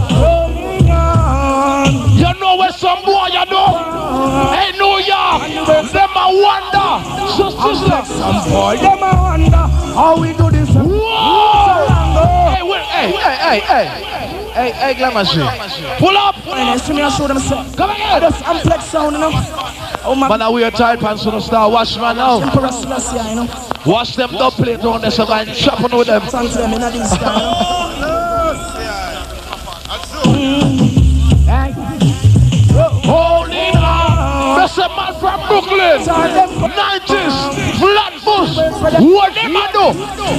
You know where some boy you know? Hey, New York, them a wonder. So, sister. Some boy, them a wonder how we do this. Whoa! Hey, wait, hey, hey, hey, hey. Hey, hey. Pull up. And see me, I show them sex. Come again. Just amplex sound, you know. Oh, man. Man, I wear tight pants on the star. Watch man now. Emperor Selassie, you know. Wash them double plate on there so I can chop on with them. Thanks them in a this Holding. That's a man from Brooklyn. 90s. Flatbush. What them I do?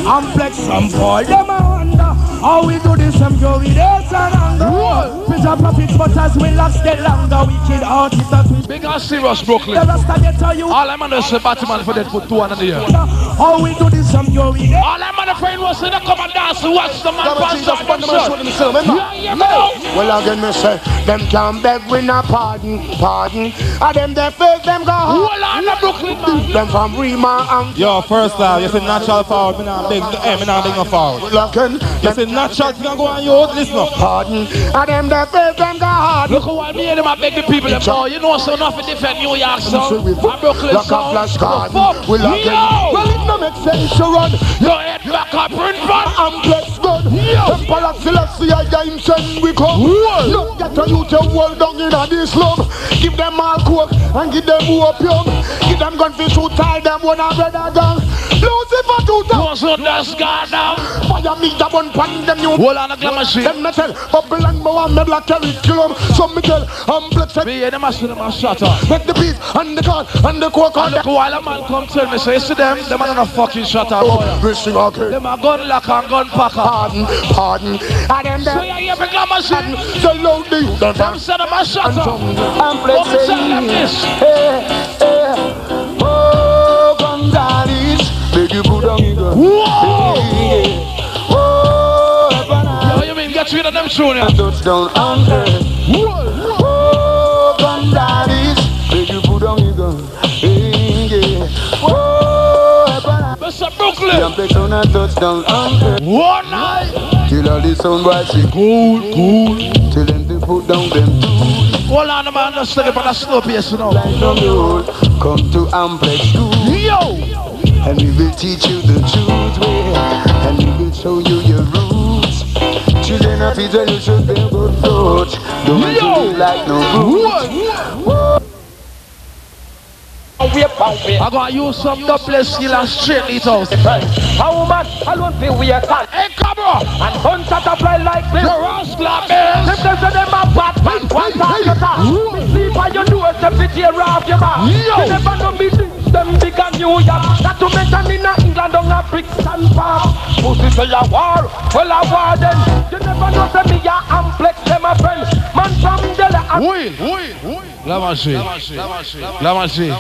Amplex, some boy, them a how we do this. Some go with this and anger. Pizza profits, but as we last get longer, we kill artists that we Big and serious Brooklyn. The rest I get tell you. All I'm gonna say Batman for that for two hundred years. How we do this, some go with. All I'm gonna friend was in the come and dance watch the man pass up and shot. Yeah, yeah, No. Well, again, me say, them can't beg we not pardon, pardon. And them they fake them go hard. Hold on, the Brooklyn man. Them from Rima and Yo, first time, you say natural forward, me not big, eh, me not big no forward. well, again, You say natural, you can go on your listen up. pardon. And them they fake them hard. Look at what me and them I beg the people them oh, you know so nothing different New York So sound. we And Brooklyn a flash card. We like Yo! Well, it no make sense to run. Your head back up print van. Amplex gun. Emperor Selassie, I him send we come. Look, get a youth your world down in a this slum. Give them all coke and give them opium. Give them gun for shoot, tie them one a brother gang. Lucifer to them. What's on that scar now? Fire me the one pan them new. Hold on a glamour shit. Them me tell, bubble and Mohammed like curriculum. Some me tell, Amplex and Me and them a see them a shut up. make the beat and the gun and the coke And and the while a man come tell me, say, see them, them are not oh, a fucking shut up. boy. Wishing okay. Them a gun lock and gun packer. Pardon, pardon. And them So them you hear me glamour shit? so loudly. Them Them say them a shut up. Amplex What me say like this? Hey, hey. Oh, Gonzales, beg you put on your gun. Whoa! Hey, yeah. Ebana, What you mean get rid of them soon? yeah? touchdown on earth. Oh, Gonzales, beg you put on your gun. Hey, yeah. Oh, Mr. Brooklyn. Amplex on a touchdown on earth. One night. Till all the sound boys say cool, cool. Till them they put down them tools. Hold on, man. Just it on a slow pace, you know. Like the old, come to Amplex school. Yo! And we will teach you the truth way And we will show you your roots Children of Israel, you should be good approach Don't want to live like no roots I gotta use some double skill and straighten it out. A woman alone feel we are tan Hey, Cabra! And guns that fly like this. The rascal eh? Them is! them say them a bad man. One time you talk Me sleep on your nose Them fit tear off your back. You never know me things Them big and New York. Not to mention in a England On a Brixton Park Pussy say a war Well a war then. You never know say me a Amplex Them a friend. Man from Delhi and Oui, oui, oui. La machine. La machine.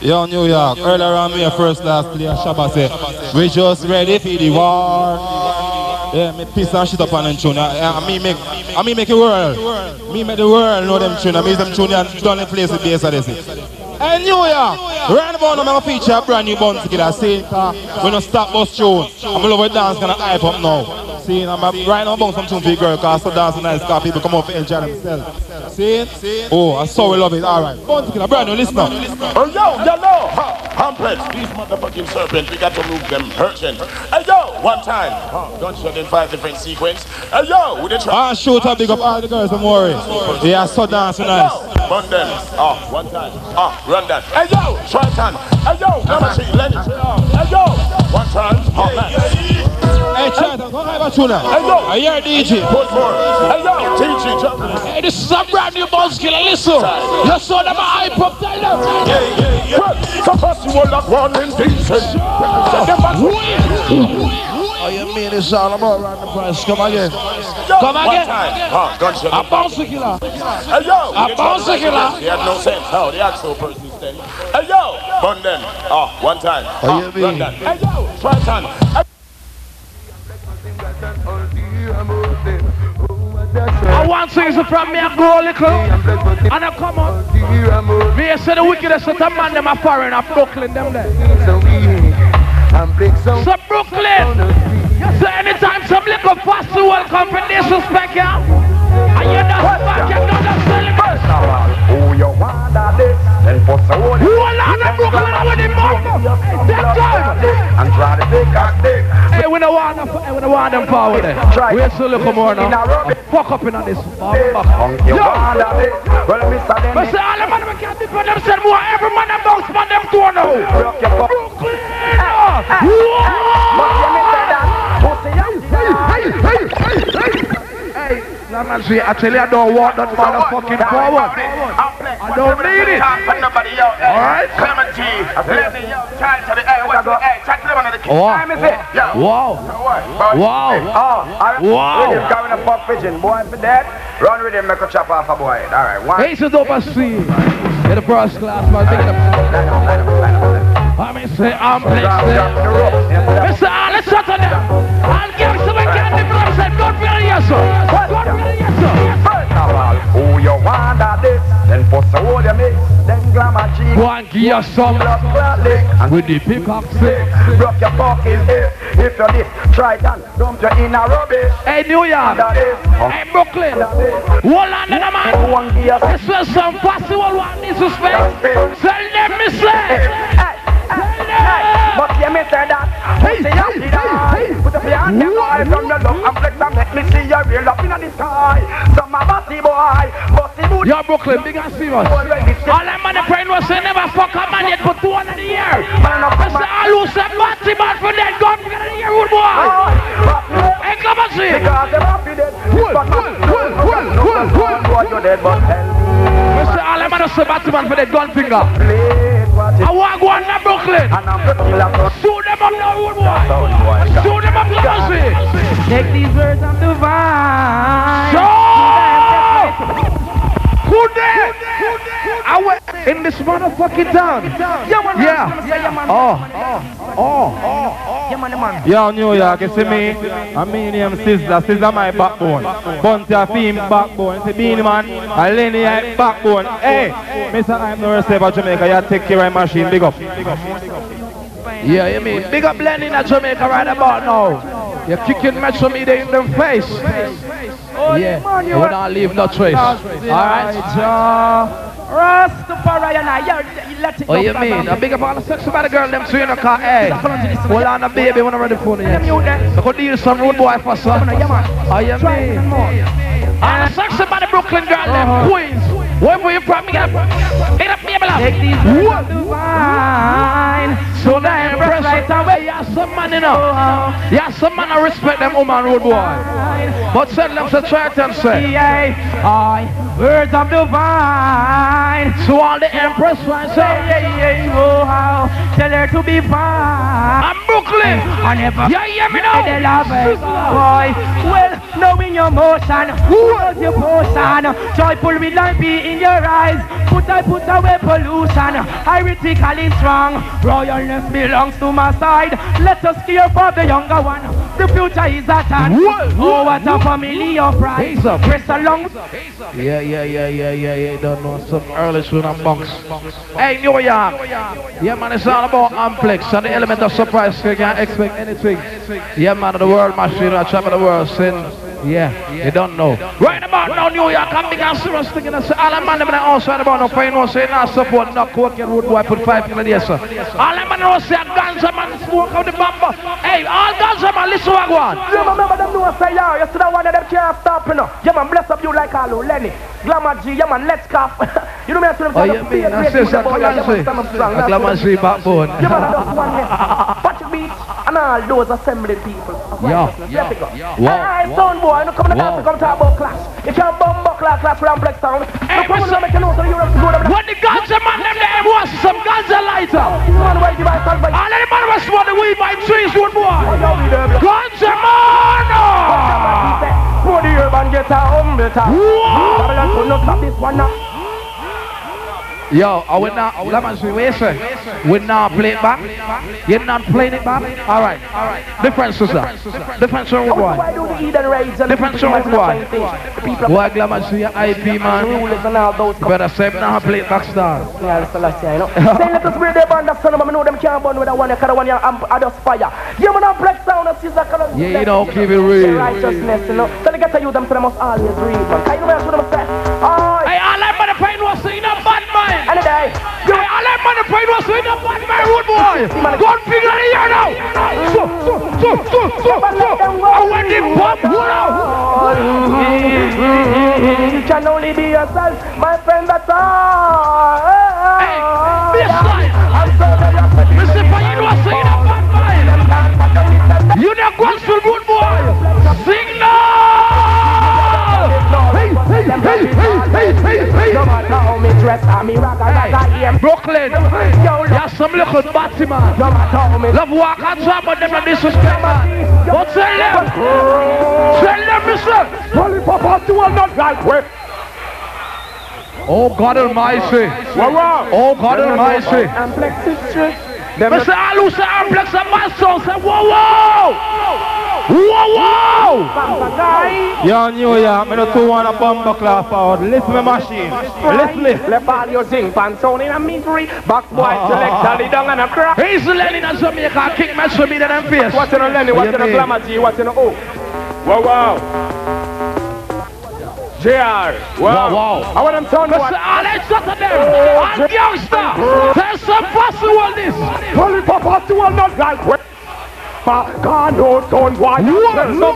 Yo, New York, earlier on me first last play, Shabba say, we just ready for the war. Yeah, me piss and shit up on them tune. I, I, me make, I me make the world. Me make the world know them tune. I me them tune and done the place with base of this. Hey, New York, right about now, I'm feature a brand new bun together. See, we don't stop bus tune. I'm gonna love dance, gonna hype up now. See, I'm a, right now, I'm some tune for the girl, cause I so dance nice, cause people come up and enjoy themselves. See? Oh, I so we love it. All right, bun together, brand new, listen up. Oh, yo, know, huh, complex, these motherfucking serpents, we got to move them urgent. Hey, yo, one time. Huh. Gunshot in five different sequence. Hey yo, with the track. Ah, shoot up, big up all the girls, don't worry. Yeah, so dance nice. Run them. Ah, one time. Ah, run that. Hey yo, Triton. Hey yo, number three, Lenny. Hey yo, one time. Hot man. Hey, Triton, come have a tuna. Hey yo, I hear DJ. Put more. Hey yo, TG, jump. Hey, this is a brand new buzz killer. Listen, you saw them hype up there. Yeah, yeah, yeah. So first you will not one indecent. Oh, you mean it's all about around the price? Come again. Yo, Come one again. time. Huh, gunshot. A Bounty Killer. Hey yo, A Bounty Killer. They had no sense. How they act so persistent. Hey yo, burn them. Ah, one time. Ah, you run mean? that. Hey yo, Triton. Hey, I want things from me, I a little, and I come up. Me, I say the wickedest of the man, them are foreign, of Brooklyn, them there. So Brooklyn, so anytime some little festival come for disrespect, yeah, and you just back, you know the don't want them, hey, we don't want them forward there. We're still looking more now. Fuck up in on this. Yo. want that day? Well, Mr. But Dennis. say all the man we can't depend them said more every man them bounce man them door now. Rock your cup. Brooklyn. But you me say that. Pussy, Hey, see. Actually, I don't want that motherfucking forward. I don't need it. nobody out there. All right. Clementine, Lenny, yo, try to the hey, what's the hey, Wow. Time is it? Yo. Wow. What? Wow. Oh. Wow. Going to pop pigeon. Boy, for that. Run with him, make a chop off a boy. Alright, one. Hey, so dope I see. In the first class, man. Big it up. Up, up, up, up. I mean, say I'm blessed. Mr. Alice Saturday. I'll give some candy for God will yes, sir. Will yes, sir. First of all, who you want that this? Then for so hold you mix. Then glamour cheek. Go and give us some. And With the stick. Rock your fucking hip. If you this, try that. Dump you in a rubbish. Hey, New York. Is. Hey, Brooklyn. Hold on to the man. One gear. This was some possible one disrespect. So let me say. But you me say that Pussy you see that Put up your hand From your love and flex and make me see your real up in the sky Some a bossy boy Bossy Yo, Brooklyn, big and serious. All them man praying was say never fuck a man yet but two one in the year. I say all who say batty man for that gun for the year, good boy. Hey, come and see. Because them happy dead This bad man well, well, well, well. You dead but tell me I say all them man say batty man for that gun finger. Please watch it I want to go on to Brooklyn. And I'm the killer Shoot them up now, good boy. Shoot them up, come and see. Take these words of divine. Show! There? I went in this motherfucking town. Yeah. Yeah, man. Oh. Oh. oh. Yeah, man, man. Yo, New York, you see me? I mean him sister, sister my backbone. Bounty a theme backbone. See Beenie Man, a Lenny a backbone. Hey, Mr. I'm no receiver of Jamaica, you take care of my machine, big up. Yeah, you mean big up Lenny in Jamaica right about now. You're kicking Metro Media in the face. Oh yeah, will not leave no trace. All right. Rastafari and I, let it Oh, go, you mean? A big up all the sex about the girl, them two in the car. Hey, hold on, a baby, when I'm ready for you. Them you there. I could deal some road boy for some. Yeah. Oh, you mean? All the sex about the Brooklyn girl, them uh-huh. queens. Wherever you from, me get Get up, baby, love. Take these words divine. So the empress right away, you have some man, you know. You have some man, I respect them woman road boy. But tell them to try and say. I, words of divine. To all the empress right Say, say. yeah, yeah, oh, how. Tell her to be fine. I'm Brooklyn. I never. Yeah, yeah, me know. They love boy. Well, knowing your motion, hold your potion. Joyful will I be in your eyes. Put I put away pollution. Heretical strong. Royalness belongs to my side. Let us care for the younger one. The future is at hand. Oh, what a family of pride. Press along. Yeah, yeah, yeah, yeah, yeah, yeah. Don't know some early soon and bunks. Hey, New York. Yeah, man, it's all about Amplex and the element of surprise. You can't expect anything. Yeah, man, of the world machine, I travel the world, sin. Yeah, you don't know. Right about now, New York, I'm big and serious thinking. I say, all the man, them right about no pain, no say, no support, no coke, and road boy, put five in the sir. All the man, say, guns, man, smoke out the bumper. Hey, all guns are man, listen what I want. Remember them know say, yeah, you see that one of them can't stop, you know. Yeah, man, bless up you like Alu, Lenny. Glamour G, yeah, man, let's cough. you know me, I tell them, Oh, you mean, I say, sir, come on, say. I glamour see backbone. Yeah, man, that's one here. Patrick Beats and all those assembly people. Yeah, yeah, yeah. Wow. Alright, sound boy, no come to talk, come talk about class. You can't bum buckler class from Black Town. Hey, no come listen. to make you know so you have to go to When the ganja man them there was some ganja lighter. Man, where you buy stand by? All of the man was smoke the weed trees, good boy. you there, bro. Ganja man! oh. The urban get a humble. Babylon could not stop this one now. Yo, I will not, let me see, wait a. We not play it back. You're not playing it back? Alright, alright. Different, sister. Different song, Why do the Eden raids and Different the song, people boy. find? The glamour see your IP, man. rulers and all those You better say, nah, play it back, star. Yeah, that's the last year, you know. Say let us bring them on that son of them, I know them can't burn with that one, because the one you amp, I just fire. Yeah, man, I'm black sound, and scissor color. Yeah, you know, keep it real. Righteousness, you know. So they get to you, them, so they must always read, man. Can you know I'm saying? Oh, Hey, all that money pain was in a bad mind. any day. Hey, all that money pain was in a bad mind, rude boy. Gun finger in the air now. So, so, so, so, so, so. I want the pop, out? You can only be yourself, my friend, that's all. Hey, this side. I'm so very happy. Mr. Payin was in a bad mind. You the gospel, good boy. Signal. No matter how me dress, I'm me rock, I rock, I am. Brooklyn. You're some little batty man. No matter how me Love walk and talk, but not disrespect man. But tell them. Tell them, mister. Holy Papa, you will not like way. Oh God Almighty. Oh God Almighty. And flex history. Mr. Alu say Amplex my son say whoa whoa. Whoa whoa. Yo, New York, me no two want a bumper class forward. Listen me machine. Listen me. Left all your zinc pants on in a misery. Back boy ah. select all the down and a crack. He's Lenny in Jamaica. King mess with me to them face. What's in a Lenny? What's in a? Glamour G? What's in a O? Wow, wow. JR. Wow. Wow, wow. I want them sound Mr. what? Alex shut oh, them. And youngster. There's some possible this. Holy Papa, you will not like way. God knows son why There's no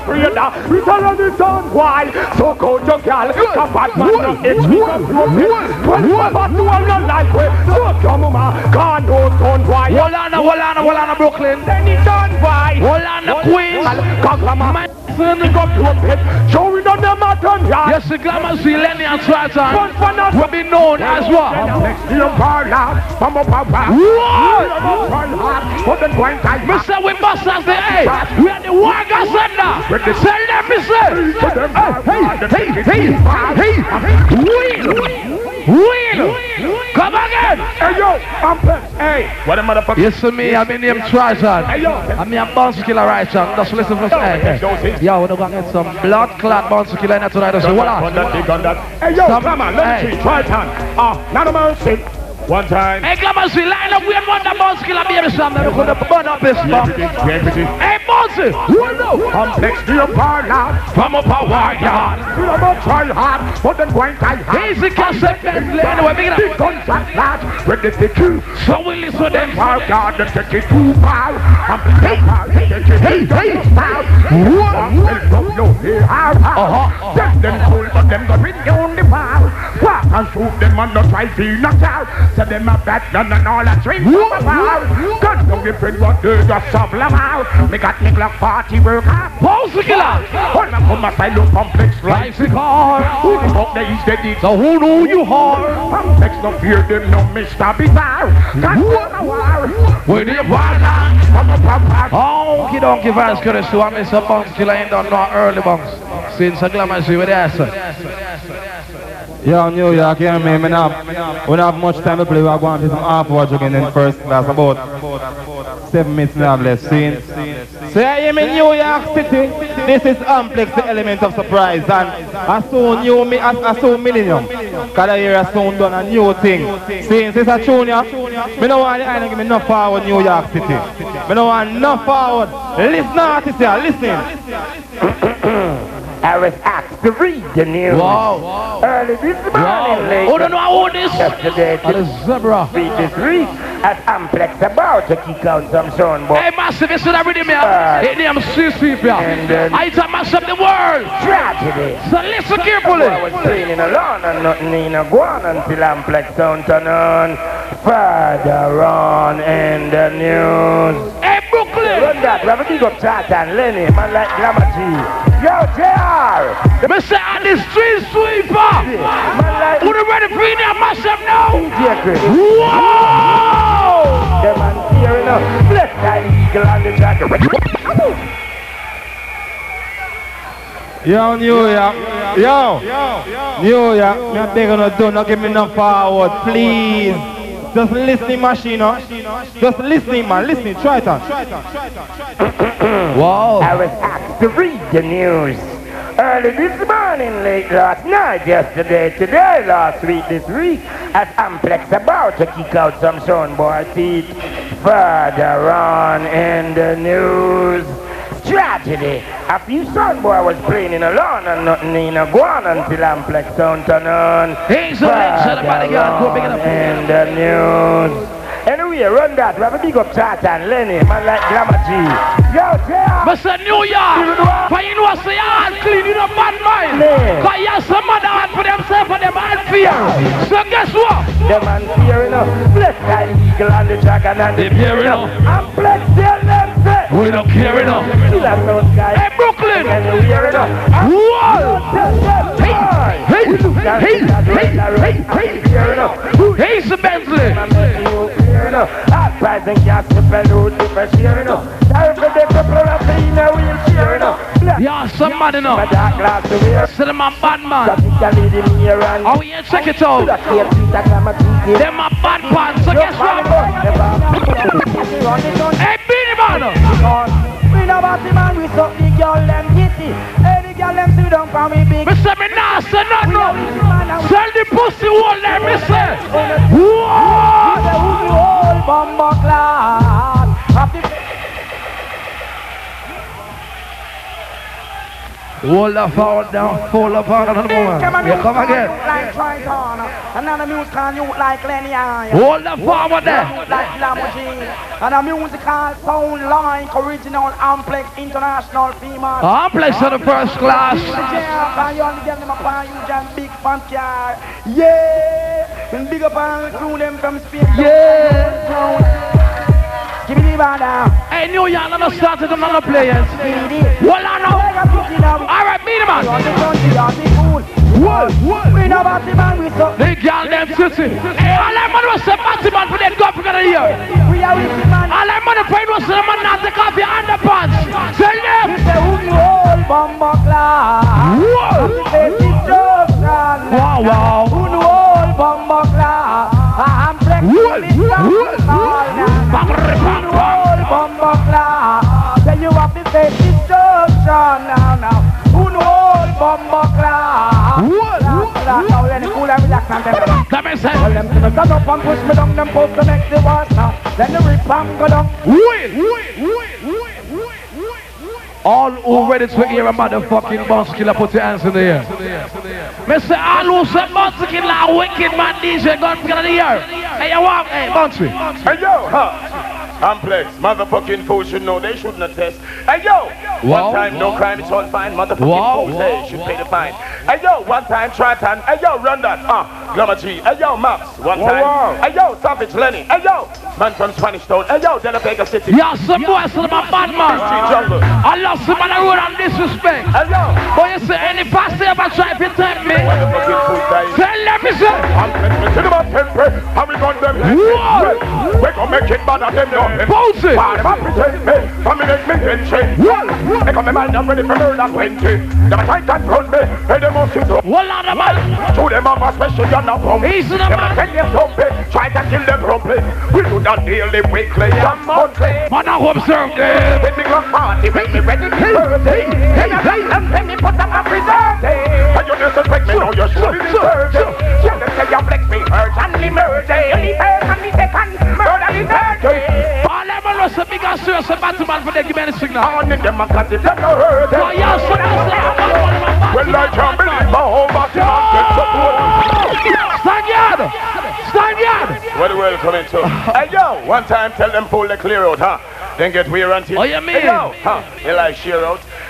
We tell her the son why So go to gal Come back man no itch me up Holy Papa you will not like way So come mama God knows son why on, on, hold on, Brooklyn. Then he done why Hold on, Queens. Kaglama Sending up your pit on them a turn yard Yes, the glamour see Lenny and Triton One for not will be known as what? Next to your parlor Mama papa What? Put the point Mr. We must have the hey, we are the Waga Sender. Tell them, Mr. Hey, hey, hey, hey, wheel, wheel, come again. Hey yo, I'm pissed. Hey, what a motherfucker. Yes, to me, I'm in name Triton. I'm a Bounty Killer right now. Just listen to hey, hey. Yo, we're gonna get some blood clot Bounty Killer in tonight. So, hold on. Hey yo, Some- come on, let hey. me see. Try time. Ah, not a mercy. One time. Hey, Glamour, see, line up, we have one that Bounty Killer, baby, son. We're gonna burn up this bomb. Hey, bouncy, hold up. Complex to your parlor. From up a war yard. Know about try hard, but then going tie hard. Easy cassette, Bentley. Anyway, big Big enough. guns at large. Ready to kill. So we listen to them. Far God, the take it too far. Complex far. Take it hey, hey, far. What? No, here, how, how. Them, them cool, but them got ring on the bar. Walk and shoot them and not try to knock out. So them a bad gun and all that drink from a bar. Gun don't give friend what they just sub them out. Me got me Glock 40 work hard. Bounty Killer. Hold up on my side, look complex Life's life. a car. Who the fuck they is dead? So who knew you hard? Complex no fear them, no Mr. Bizarre. Can't go to war. Where the Honky donkey vans could have sworn some Bounty Killer ain't done no early bounce. Since a glamour see with the answer. Yo, New York, yeah, man, me not, we don't have much time to play. We're going to some half-watch again in first class. About seven minutes a half left. Scene. So I am in New York City. This is Amplex, the element of surprise. And I saw new, me, I, saw Millennium. Because I hear a sound done a new thing. Since it's a tune, yeah, me don't want the give me enough forward New York City. Me don't want enough forward. Listen, artist here, listen. Harris asked to read the news. Wow. Early this morning, oh, Wow. late Who don't know how old this? yesterday. A zebra. Read this read. As Amplex about to kick out some sound, boy. Hey, massive, you see that rhythm here? It named CC. And then- I tell up the world. Tragedy. So listen carefully. I was playing in alone and nothing in a guan until Amplex sound turn on. Further on in the news. Hey, Brooklyn. Run that. We have a big up chat and Lenny, man like Glamour G. Yo, JR. Me say on the street sweeper. Man like Who the ready for you now? Mash up now. DJ Chris. Whoa! The man here enough. Bless that eagle on the jacket. Yo, New York. Yo. New York. Me a beg on do not give me no forward, please. Just listening machine, huh? Just listening, man. Listening. Try it on. Wow. I was asked to read the news. Early this morning, late last night, yesterday, today, last week, this week, as Amplex about to kick out some soundboy teeth. Further on in the news, tragedy. A few soundboy was playing in a lawn and nothing in a guan until Amplex sound turn on. Hey, so let's shut up, Further body. Go pick it up. in the news. Anyway, run that. We have a big up chat and Lenny, man like Glamour G. Yo, JR. But say New York, but you know say all clean, you know bad mind. Yeah. Cause you have some other hand for themselves and them hand fear. So guess what? The man fear enough. Bless that eagle on the dragon and the fear enough. I'm blessed tell them say. We don't care enough. Hey Brooklyn! Whoa! Hey, hey, hey, the hey, the hey. Hey, Sir Bentley! Hot price and gas to pollute if I fear enough. Time for the couple of things Yeah, some man my enough. dark glass to wear. Say them a bad man. Statistically, the mirror and Oh, yeah, check it out. That clear feet, that glamour teeth. Them a bad pants. So guess what? Hey, Beenie Man! We know about the man, we suck the girl them kitty. The girl them sit down for me big. Me say me nah say nothing. no. Sell the pussy wall there, me say. Whoa! The who old bomber class. Hold the forward down, full of power on the moment. Come again. Like Triton. Another music can you like Lenny Eye. Hold the forward there. Like Lamborghini. And a musical sound like original Amplex International female. Amplex on the first class. You only get them up on you just big fun car. Yeah, and big up the crew them from Spain. Yeah. Give me the bar down. Hey, New York, I'm not starting the players. Hold on now. All right, beat him the the. What? What? Got them. Hey, all that money was some party man for that golf for the year. Man. All that money paid was some man not take off your underpants. Tell them. Who the old bomber class. Whoa. Wow, wow. Who the old bomber class. I'm What? flexing What? the bang. old bomber class. Then you have to say destruction now, now. Who the old bomber class. What? Now let it cool and relax and then That makes Tell sense. them to me stand up and push me down, them post to make the now. Then the rip and go down. Wait, wait, wait. All who ready to hear a motherfucking Bounty Killer, put your hands in the air. Mr. all who say Bounty Killer, wicked man DJ, gun in the air. Hey, you walk, hey, bouncy. Hey yo, huh? Amplex, motherfucking fools should know they shouldn't have test. Hey yo, Wow. one time no crime, it's all fine. Motherfucking Wow. fools, hey, should pay the fine. Hey yo, one time Triton. Hey yo, run that. Uh, Glamour G. Hey yo, Maps. One Wow, time. wow. Hey yo, Savage Lenny. Hey yo, man from Spanish Town. Hey yo, De La Vega City. Yeah, some boy, some of my bad man. Street I lost him on the road and disrespect. Hey yo, But you say any pastor ever try to tempt me, motherfucking fools, guys. tell them me say, Amplex, me see them a temper. How we gun them? Whoa. We gon' make it bad at them now. Bounce it. Why them a pretend me? For me make me tension. They come me mind, I'm ready for murder twenty. Them a try and run me. Hey, them must shoot up. Hold on, the man. To them have a special gun now from Easy, the Them a man. tell them something. Try to kill them promptly. We do that daily, weekly, and monthly. Man, I observe them. When me go party, when me ready to birthday. Hey, hey, and when me put up a preserve And you disrespect me, now you should deserve it. Tell them say you flex me and me murder. Only first and me second, murder the third. And serious battle man for the give me signal. On in them a cut if them no hurt. Oh, yeah, so that's like a man, one of my bad Well, I can't the coming to? hey yo, one time tell them pull the clear out, huh? Then get weird until. Oh, you mean? Hey yo, huh? Like sheer?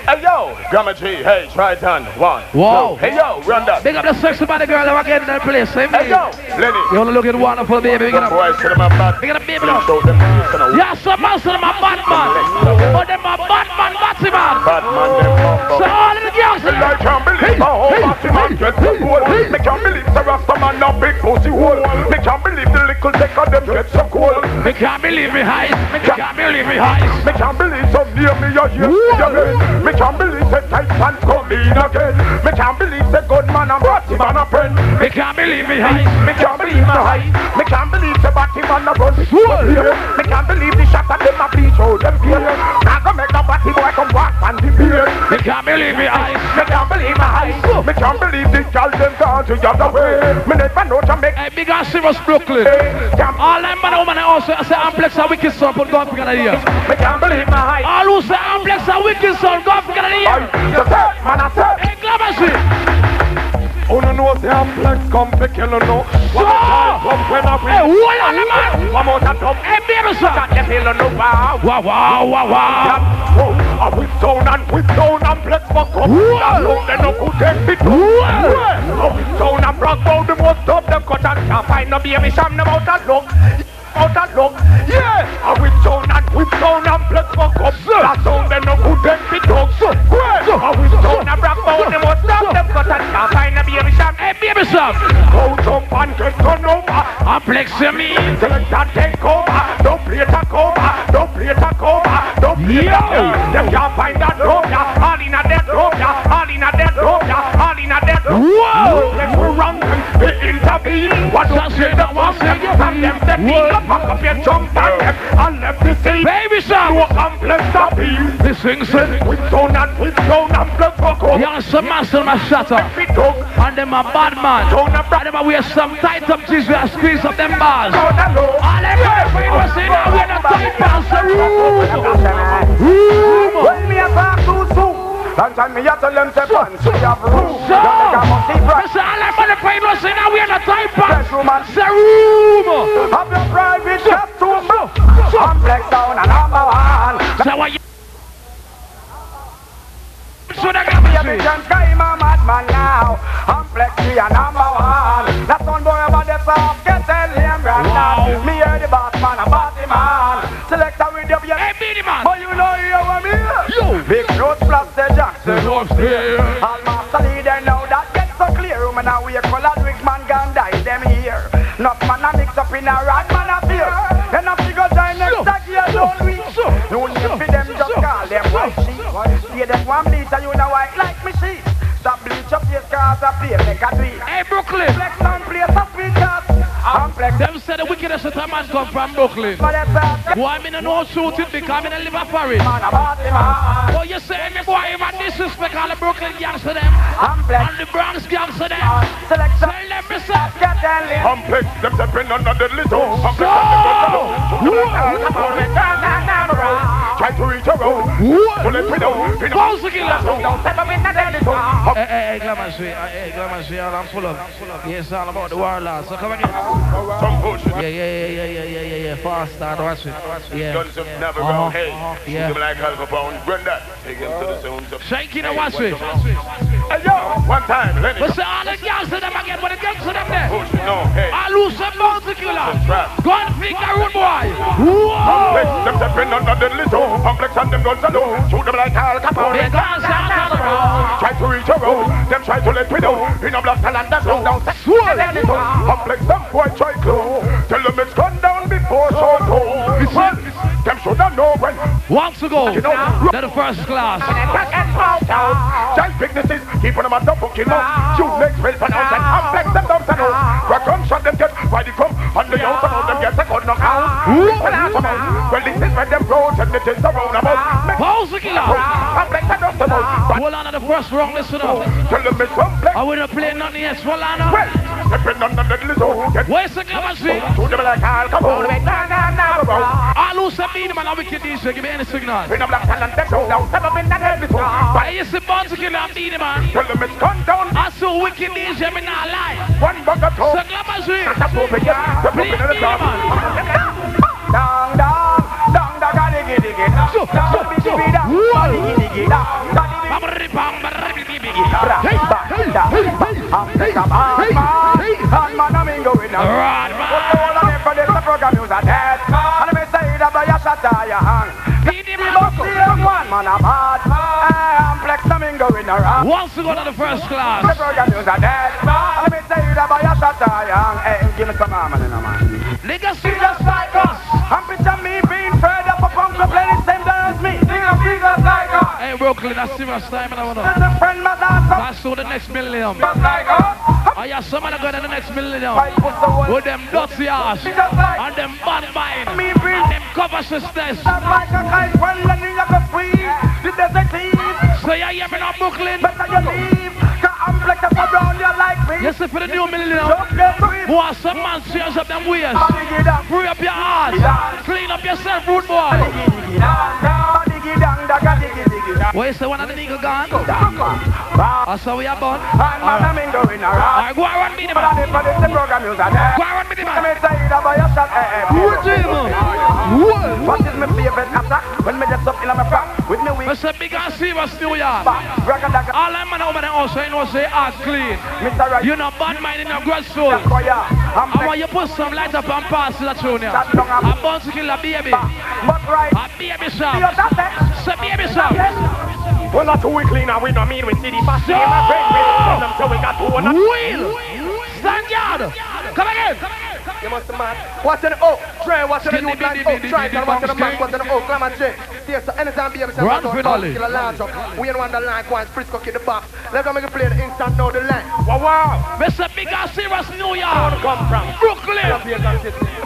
Hey yo, Gamma G, hey, try it on. One. Wow. two. Hey yo, run that. Big up the sexy body girl that again in that place. Eh, hey, Hey yo, Lenny. You wanna look at wonderful baby? Big up. boys to them a bad. Big up baby. Them show them face and a Yeah, some man, some my Batman. Oh, them my Batman, Batman. bad man, them humble. So all of the girls in I can't believe my whole body man get so cool. Me can't believe the Rasta man no big pussy hole. Me can't believe the little dick of them get so cool. Me can't believe me highs. Me can't believe me highs. Me can't believe some near me a hear again. Me can't believe the Titan come in again. Me can't believe the good man and body man a friend. Me can't believe me highs. Me can't believe my high. Me can't believe the body man a run. Me can't believe the shot of them a bleach out them fear. Me can't believe me highs. Me can't believe my eyes. Me can't believe the girl them gone to the other way. Me never know to make Hey, big and serious Brooklyn. All them man and woman also say Amplex a wicked son, put God together here. Me can't believe my eyes. All who say Amplex a wicked son, God together here. So say, man I say. Hey, Glamour no know the Amplex come to kill no. One more time, come when I Hey, win. hold on, man. One more time, come. Hey, baby, son. Got them hill no wow. Wow, wow, wow, wow. I whip down and whip down and flex fuck up. That look they no could take me to. I whip down and rock down the most up them cut and can't find no baby sham them out that look. Out that look. Yeah, I whip down and whip down and flex fuck up. That sound they no could take me to. I whip down and rock down the most up them and can't find no baby sham. Hey, baby, son. Go jump and get run over. Amplex you mean. Select that take over. Don't play it a cover. Don't play it a cover. Don't play a. Them can't find that ya. All in a What does say that was them? And them step in. Pack up your jump on them. And left the scene. Baby, son. No complex appeal. This thing said. With stone and with stone and blood fuck up. Young some muscle, my up. And them a bad man. And them a wear some tight up jeans with a squeeze up them bars. Stone and low. All them boys was saying now we're not tight pants. the room. When me a talk too soon, long time me a tell them say we have room. So, make a must see price. Listen, all them money was saying we're not tight pants. Bedroom and The room. have your private costume. Complex down and number one. So what you so they got Me a vision sky, my madman now. Complex we a number one. That's one boy about the soft, get tell him right now. Me hear the boss man, a body man. Selector with the Hey, Beenie Man. But you know you want me. Yo. Big Rose plus the Jackson. upstairs. All master leader now that gets so clear. Woman now we colored wig man gun die them here. Not man a mix up in a rag man a fear. And a figure join next tag here don't we? No name for them just call them white sheep. See them one bleach and you know white like me sheep. Stop bleach up your cars a play make a tweet. Hey, Brooklyn. Flex on place a sweet cars. I'm flex. Them said the wickedest of the man come from Brooklyn. But it's a Boy, I know shoot it because I mean, I live a Paris. man a body man. Oh, you say me boy, even disrespect all the Brooklyn gangs to them. I'm flex. And the Bronx gangs to them. Selection. Tell them, me say. Get them lit. Complex, them stepping on the deadly toe. So, Try to reach up in the deadly zone. Hey, hey, Glamour Street, hey, Glamour Street, I'm full of. It's all about the warlords. So come again. Yeah, yeah, yeah, yeah, yeah, yeah, yeah, yeah. Fast start, watch it. Yeah. Guns Uh-huh, wrong. Hey, yeah. like Al Capone. Run that. Take him to the zones of. Shake it and watch it. Hey, yo, one time, Lenny. But say all the gangs to them again, when the gangs to them there. Push, no, hey. I lose some. Trap. Gun finger road boy. Whoa. them stepping on the toe. Complex and them guns low. Shoot them like Al Capone. They guns out around. Try to reach around. Them try to let me know. In a black talent that's down. Down. Complex, them boy try close. Tell them it's gone down before so cold. Well, them should have know when. Once to go. You know, the first class. Businesses, keep on them at the booking now. You next well pronounced and complex them down to know. Crack gunshot them get the come and the young about them get a good knockout. Well, this is where them roads and it is about. Pause the killer. Complex and dust them out. Hold on to the first round, listen up. Tell them it's complex. I wouldn't play nothing else, hold on. Well, Stepping on the deadly zone. Where's the glamour street? To the black Al Capone. Nah, nah, nah, bro. All who say me, man, a wicked DJ, give me any signal. In the black talent, they show down. Step up that deadly zone. But you see Bounty Killer and Beenie Man. Tell them it's gone down. I saw wicked DJ, me not lie. One bug of So glamour street. Step up in yeah. Step up Please, in the Beanie top. Man. I'm the the me see. I'm I'm. Wants to go to the first The class. program use a dead man. And me say that by us. Brooklyn, that's serious time, and I wanna. And the friend my dance up Pass to the next millennium. just like us. I have oh, someone going to the next millennium. With the one. With them dirty ass. See just like And them bad mind. And them cover sisters. Just like a kite when the ninja go free. The desert thief. So you hear me now, Brooklyn? Better you leave. Cause I'm flex up around you like me. You see for the new millennium. Free. Boy, some man change up them ways. Body get up. Free up your heart. Clean up yourself, rude boy. Diggy dang dang. Diggy. Diggy diggy dang. What you say, one of the nigga gone? Oh, That's we are born. Uh, man, I'm in going around. Go around me, the man. did for this the program use a. Go around me, the Let man. me say that by your shot. What you man? What? What is my favorite attack? When me just up in my front with me I say big and serious New York. All them man over there also, you know, say ass clean. You know, bad mind in your grudge soul. I'm want you put some light up and pass to the tune here. I'm born to kill a baby. But right, A baby see shop. you that eh? Say baby shop. Well, not too clean and we no mean we see the fast name and friend we tell them so we got to one. Wheel. Stand yard. Come again. You must be mad. What's in the oh, Trey, what's in the new line? Oh, try and what's in the man, what's in the oh, glamour J. See, so anytime baby say, Run what's for on Dolly. kill a large up. We ain't want the line, go and Frisco kill the box. Let me make a play the instant, know the line. Wow, wow. Mr. Big and serious New Where York. come from? Brooklyn.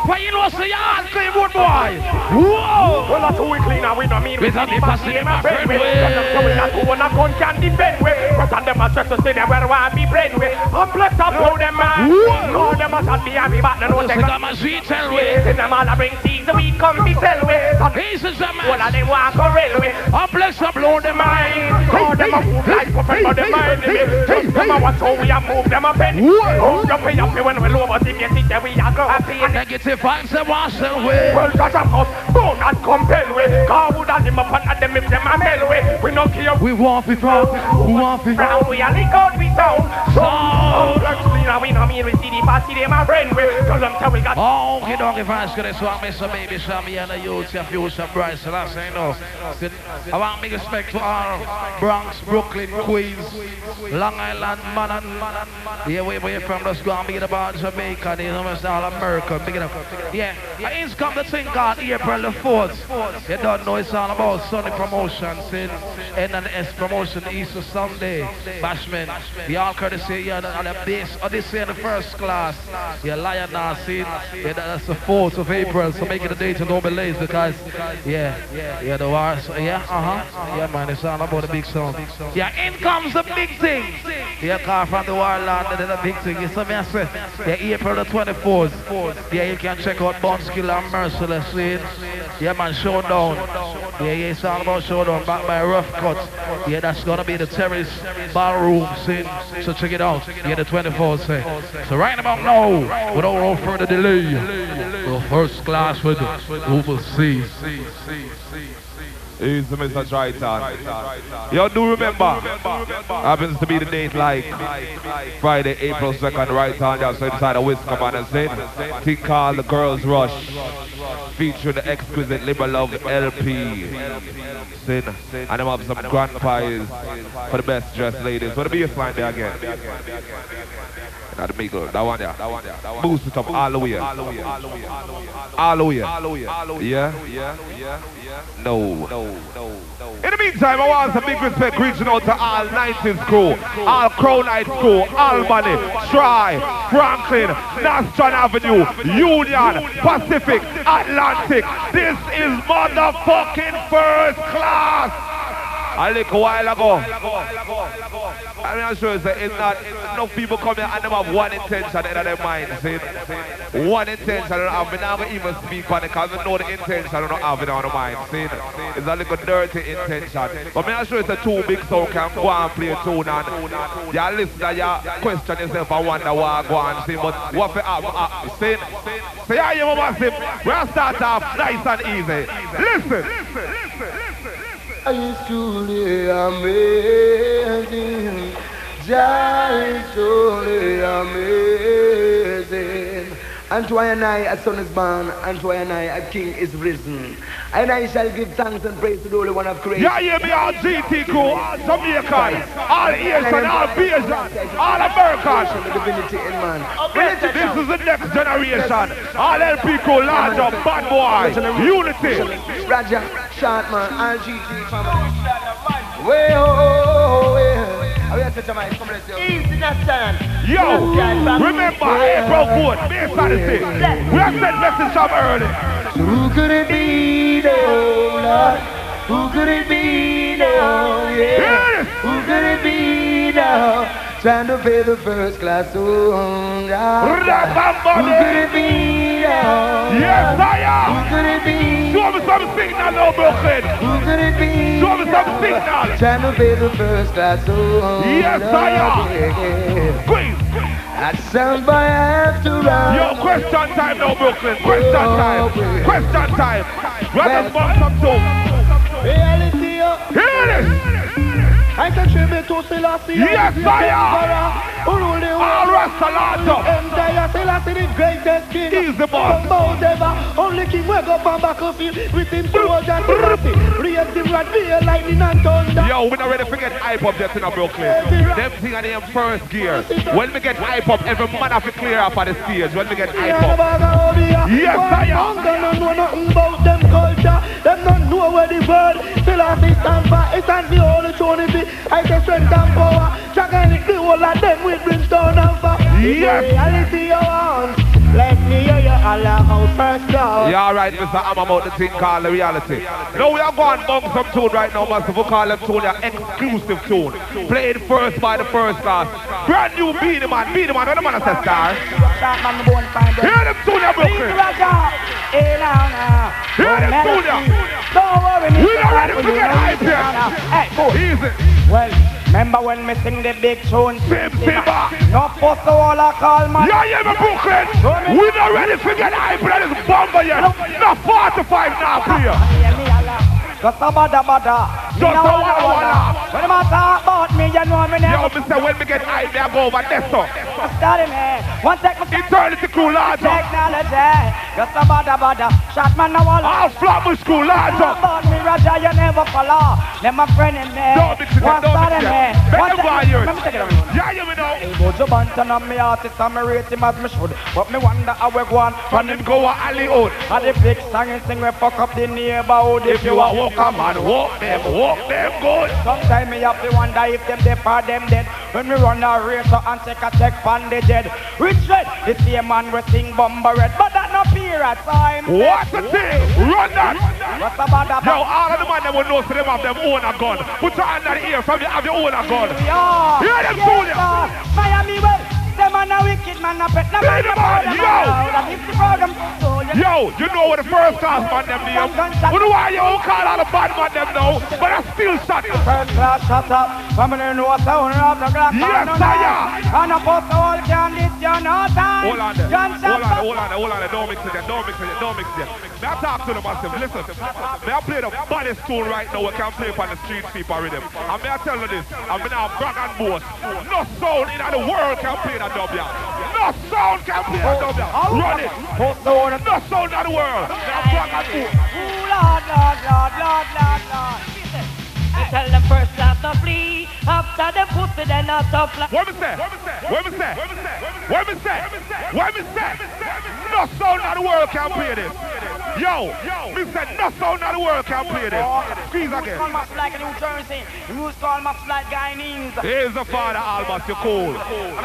Where you know say yard clean road boy. Whoa. Well, not too we clean and we no mean we With see a the big fast pass name in my friend we friend tell them so we got to one. A gun can defend we. But on them a stress to say them where I be brain we. I'm blessed up blow them man. Call them a shot me and me back no Say take got my sweet me. Send them all a bring seeds we come be sell we. He's a All man. of them walk a railway. I'm blessed up blow them mind. Call them a move like puppet, but them mind me. Just them a watch how we a move them a. Oh, you pay up when we low, but if you sit there, we a go happy. Negative vibes and wash away. Well, God of us, don't not compel we. God would have them up and them if them a mel we. We no care. We want to proud. We want to Brown, we a lick out we sound. So, black clean, and we no mean we see the party, them a friend we. Tell them tell we got. Oh, okay, don't give us good. So I miss a baby, so and the youth, your future bright. So that's I know. I want big respect to all Bronx, Brooklyn, Queens, Long Island, Manhattan. Yeah, we we from the school, I'm big about Jamaica, you know, it's all America, big enough. Yeah, and it's come the thing called April the 4th. You don't know it's all about Sunny Promotions in NNS Promotion Easter Sunday. Bashman, the all courtesy, yeah, on the base, this in the first class. Yeah, Lion Yeah, that's the 4th of April, so make it a date and don't be late because, yeah, yeah, the war, so, yeah, uh-huh, yeah, man, it's all about the big song. Yeah, in comes the big thing. Yeah, car from the and then the big thing. You see me, yeah, April the 24th. Yeah, you can check out Bounty Killer and Merciless, see? Yeah, man, Showdown. Yeah, yeah, it's all about Showdown, back by Rough Cut. Yeah, that's gonna be the Terrace Ballroom, see? So check it out. Yeah, the 24th, say. So right about now, without no further delay, the first class with overseas. Easy, Mr. Triton. You do remember, happens to be the date like Friday, April 2nd, right on the outside side of Wisconsin, man, and said, thing called The Girls Rush, featuring the exquisite Liberal Love LP. Sin. And them have some grand pies for the best dressed ladies. What the baseline there again? That the Miguel, that one there. Boost it up all the way. All the way. Yeah? No. In the meantime, I want some big respect reaching out to all 90s crew, all Crown Heights crew, Albany, Troy, Franklin, Nostrand Avenue, Union, Pacific, Atlantic. This is motherfucking first class. A little while ago. I'm sure it's, not enough people come here and them have one intention in their mind. See? One intention. I don't have. Me not even speak on it because I know the intention I don't have it on the mind. See? It's a little dirty intention. But not sure it's a too big so can go and play a tune and you listen you question yourself and wonder what go on. See? But what for happen? See? So yeah, you massive. We'll start off nice and easy. Listen. Listen. I estou to live amazing. Giant, truly amazing. Unto I and I a son is born, unto I and I a king is risen. And I shall give thanks and praise to the Holy One of creation. Yeah, yeah, me all GT crew, all Jamaicans, all Asian, all Bayesian, all Americans. The divinity in man. This is the next generation. All LP crew, large up, bad boy, unity. Raja, Shotman, all GT family. Way oh, way. Yes, Jamaica, come let's go. Easy, not stand. Yo, remember April 4th, May Saturday. We have sent message from early. Who could it be now, Lord? Who could it be now? Yeah. Who could it be now? Trying to pay the first class loan. Who could it be? Yes, I am. Who could it be? Show me some signal now, Brooklyn. Who could it be? Show me some signal. Trying to pay the first class loan. Yes, I am. Quiz. That sound boy I have to run. Yo, question time now, Brooklyn. Question time. Question time. We're going some too. Reality, yo. Hear this. I can tribute to Selassie. Yes, I am. Who rule the All Rastalato. Empire Selassie, the greatest king. He's the boss. Only king will go on battlefield with him soldiers and Selassie. Raise him right here, lightning and thunder. Yo, we not ready to forget hype up yet in Brooklyn. Them thing are in first gear. When we get hype up, every man have to clear up on the stage. When we get hype up. Yes, I am. Them don't know nothing about them culture. Them don't know where the word Selassie stand for. It stands the only trinity. I say strength and power. Dragon it the whole of them with brimstone and fire. Yes. Reality you want. Let me hear you out first now. Yeah, alright, Mr. I'm about the thing called the reality. No, we are going bump some tune right now, Master. We call them tune an exclusive tune. Played first by the first class. Brand new Beenie Man. Beenie Man, what the man say, star? Hear them tune, Brooklyn. Hear them tune. Don't worry, We not ready to get hype here. Hey, go. Easy. Well, remember when me sing the big tune? Sim, Simma. No post the wall I call man. Yeah, yeah, my Brooklyn. We not ready to get high. That is bomber yet. Not 45 now, clear. Just a bada bada. Just a walla walla. When a talk about me, you know me never. Yo. Mr. When we get me I go over there, so. Eh. Starting ah, ah, ah, me. One my Eternity crew, large up. technology. Just a bada bada. Shot man a wall. All Flatbush crew, large up. About me, Roger, you never follow. Them a friend in me. Don't mix it up, One don't mix it up. One take- and. Let me take it away. Yeah, you know. Hey, Buju Banton and me artist me rate him as me should But me wonder how we go on From them go a alley out. And the big song and sing we fuck up the neighborhood If you a walk a man, walk them, walk them good. Sometimes me have to wonder if them dead or them dead When we run a race so and take a check from the dead Rich red, the same man we sing bumper red But that no period time What the thing? Run that. What's about that? Yo, all of the man that will know so them have them own a gun. Put your hand on the ear from you have your own a gun. Yeah. Hear them Yes, ya. Miami well Them man a wicked man a pet No man man, yo. man proud And if the program so Yo, you know what the first class man them name? You know why you call all the bad man them now? But I still shot. First class shut up Family know a sound of the glass Yes, sir. night. And a post the whole can this you no time Hold on there. Hold on there, hold on there, hold on there. Don't mix it there, don't mix it there, don't mix it there. May I talk to them massive? Listen, may I play the baddest tune right now we can play on the street people rhythm. And may I tell you this, I'm now brag and boast. No sound in the world can play that dub yeah. No sound can play that dub yeah. Run it. Post No sound in the world. Now brag and boast. Ooh, Lord, Lord, Lord, Lord, Lord, Lord I tell them first class to flee. After them pussy, then not tough like. What me say? What me say? What me say? What me say? No sound in the world can play this. Yo, me said no sound in the world can play this. Squeeze again. Call my like New Jersey You call my like Guyanese Here's the father, Albert, you're cool.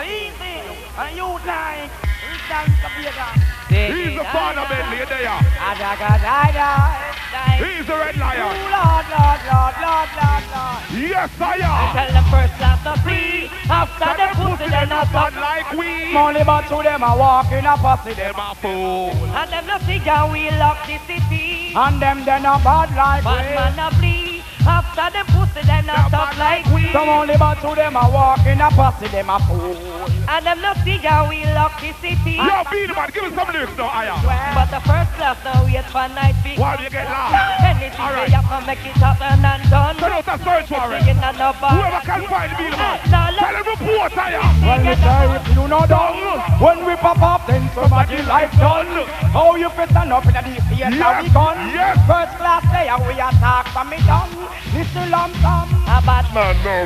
Easy And you like It's time to be a guy He's the father, Bentley, there. He's the red lion. Lord, Lord, Lord, Lord, Lord, Lord. Yes, I I am. tell them first class to free. After them pussy, them not Bad like we. Money but to them a walk in a pussy them. A fool. And them no see we lock the city. And them they not bad like Bad man a flee. After them pussy, them not stop like we. Some only but to them a walk in a pussy them a fool. And them no see how we lock the city. Yo, beat man, give me some lyrics now, I am. But the first class now wait for night big. Why do you get loud? Anything All right. they have to make it happen and done. Send out a search warrant. Saying that no bad. Whoever can find me, man. No, look. Tell him report, I am. Well, me say if you know done, when we pop up, then somebody life done. How oh, you fit stand up in the theater Yes, we gone? yes. First class there we attack from me down. Little lump sum. A bad Man, no.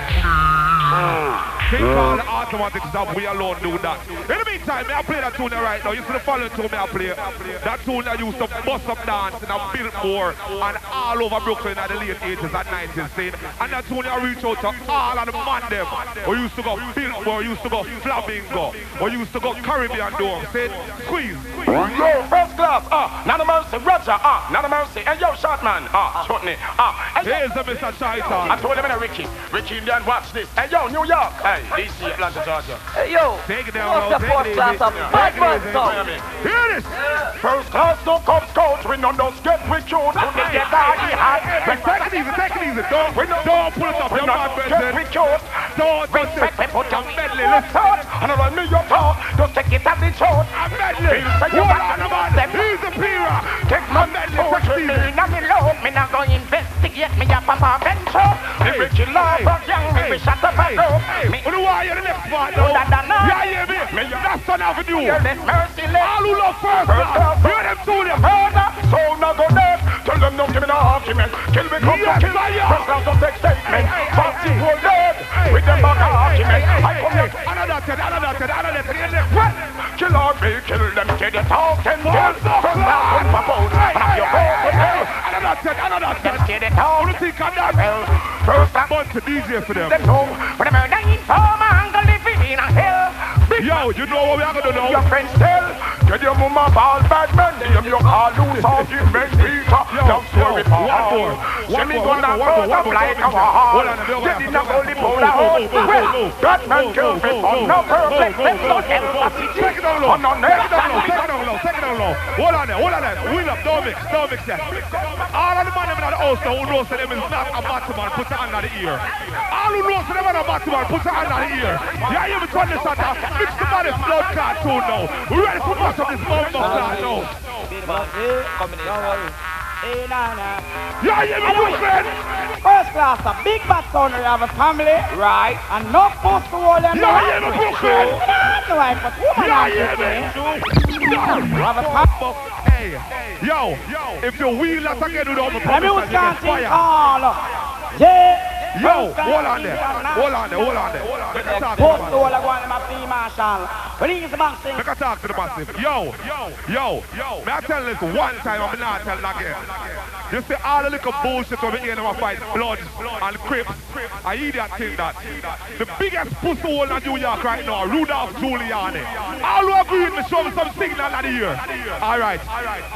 King Kong, the automatic stop, we alone do that. In the meantime, may I play that tune right now. You see the following tune me I play. That tune that used to bust up dance in a Billboard and all over Brooklyn in the late 80s and 90s scene. And that tune I reach out to all of the man them. We used to go Billboard, used to go Flamingo, we used to go Caribbean Dome. Say, squeeze. Yo, first class, ah, not a mercy, Roger, ah, not a mercy, and yo, short man, ah, shortney, ah, and Here's the Mr. I told him in a Ricky, Ricky Indian, watch this, and yo, New York, hey, DC, Atlanta, Georgia. Hey, yo. Take it down, What's the take first class of Yeah. bad Take it man Hear this. First class don't come scout, we no just get with you, to the get all hot. Take it easy, take it easy. Don't, We no don't pull it up, we your no man, just with you. Don't We touch take we it. put your I'm medley, medley, let's listen. start, and I run me your talk, just take it at the short. I'm medley. Feel say you on, to man. He's the Pira. Take my medley, medley, take it me easy. not me low, me not go investigate, me a papa venture. Me Ricky love, hey, but young, me we shut up and go. Me you know why you're the next You though? da- da- da. Yeah, yeah, me. Me, That's Sun Avenue. You're less merciless. All who love first First class. class. Hear them to them. Murder, so now go there. Tell them don't give me no argument. Kill me, come Yes, to kill. First class don't take statement. Fancy whole dead. With them back argument. I come here. Another ten, another ten, another ten. Hear. Kill or me, kill them. Get the talk and kill. Class don't pop out. And have your phone to. Another ten, another ten. Get the talk. What do you think of that? Well, first class. Bunch of DJ for them. Them know. But them are dying for man. Go living in a hell. Yo, you know what we are gonna do Your now? friends tell, get your mama ball bad man, them you call loose off you men Peter. Story yo, for one all. more, me gonna one more, one burn up like a wall. Hold on, hold on, Get in a hold holy Move, polar hole. move, move, Well, that man move, kill me for no perfect. move, Them move, no move, hell move. capacity. Take it down low. Take it down low. Take it down low. Take it down low. Hold on there. Hold on there. Wheel up. Don't mix. Don't mix yet. All of the man them in the house now who knows that them is not a put it under the ear. All who knows that them are a put it under the ear. Yeah, you turn this on now. Mix the body blood cartoon now. We ready to mash up this mumbo clan now. Hey, nah, nah. Yeah, me Anyway, Brooklyn. First class, a big bad son, we have a family. Right. And no post to hold them. Yeah, you me Brooklyn. No, I but woman Yeah, yeah. We have a family. Hey, yo, if you wheel that again all my Let me promise, was you get canting fire. all. Yeah. Yo, hold on there. Hold on there. Hold on there. Let me talk to Post the to hold, I go on my free marshal. When he's the boxing. Make a talk to the massive. Yo, yo, yo, yo. May I tell this one time, I'm not telling again. You see all the little bullshit over here in my fight, blood and crips. I hear that thing that. The biggest pussy hole in New York right now, Rudolph Giuliani. All who agree with me, show me some signal out of year. All right.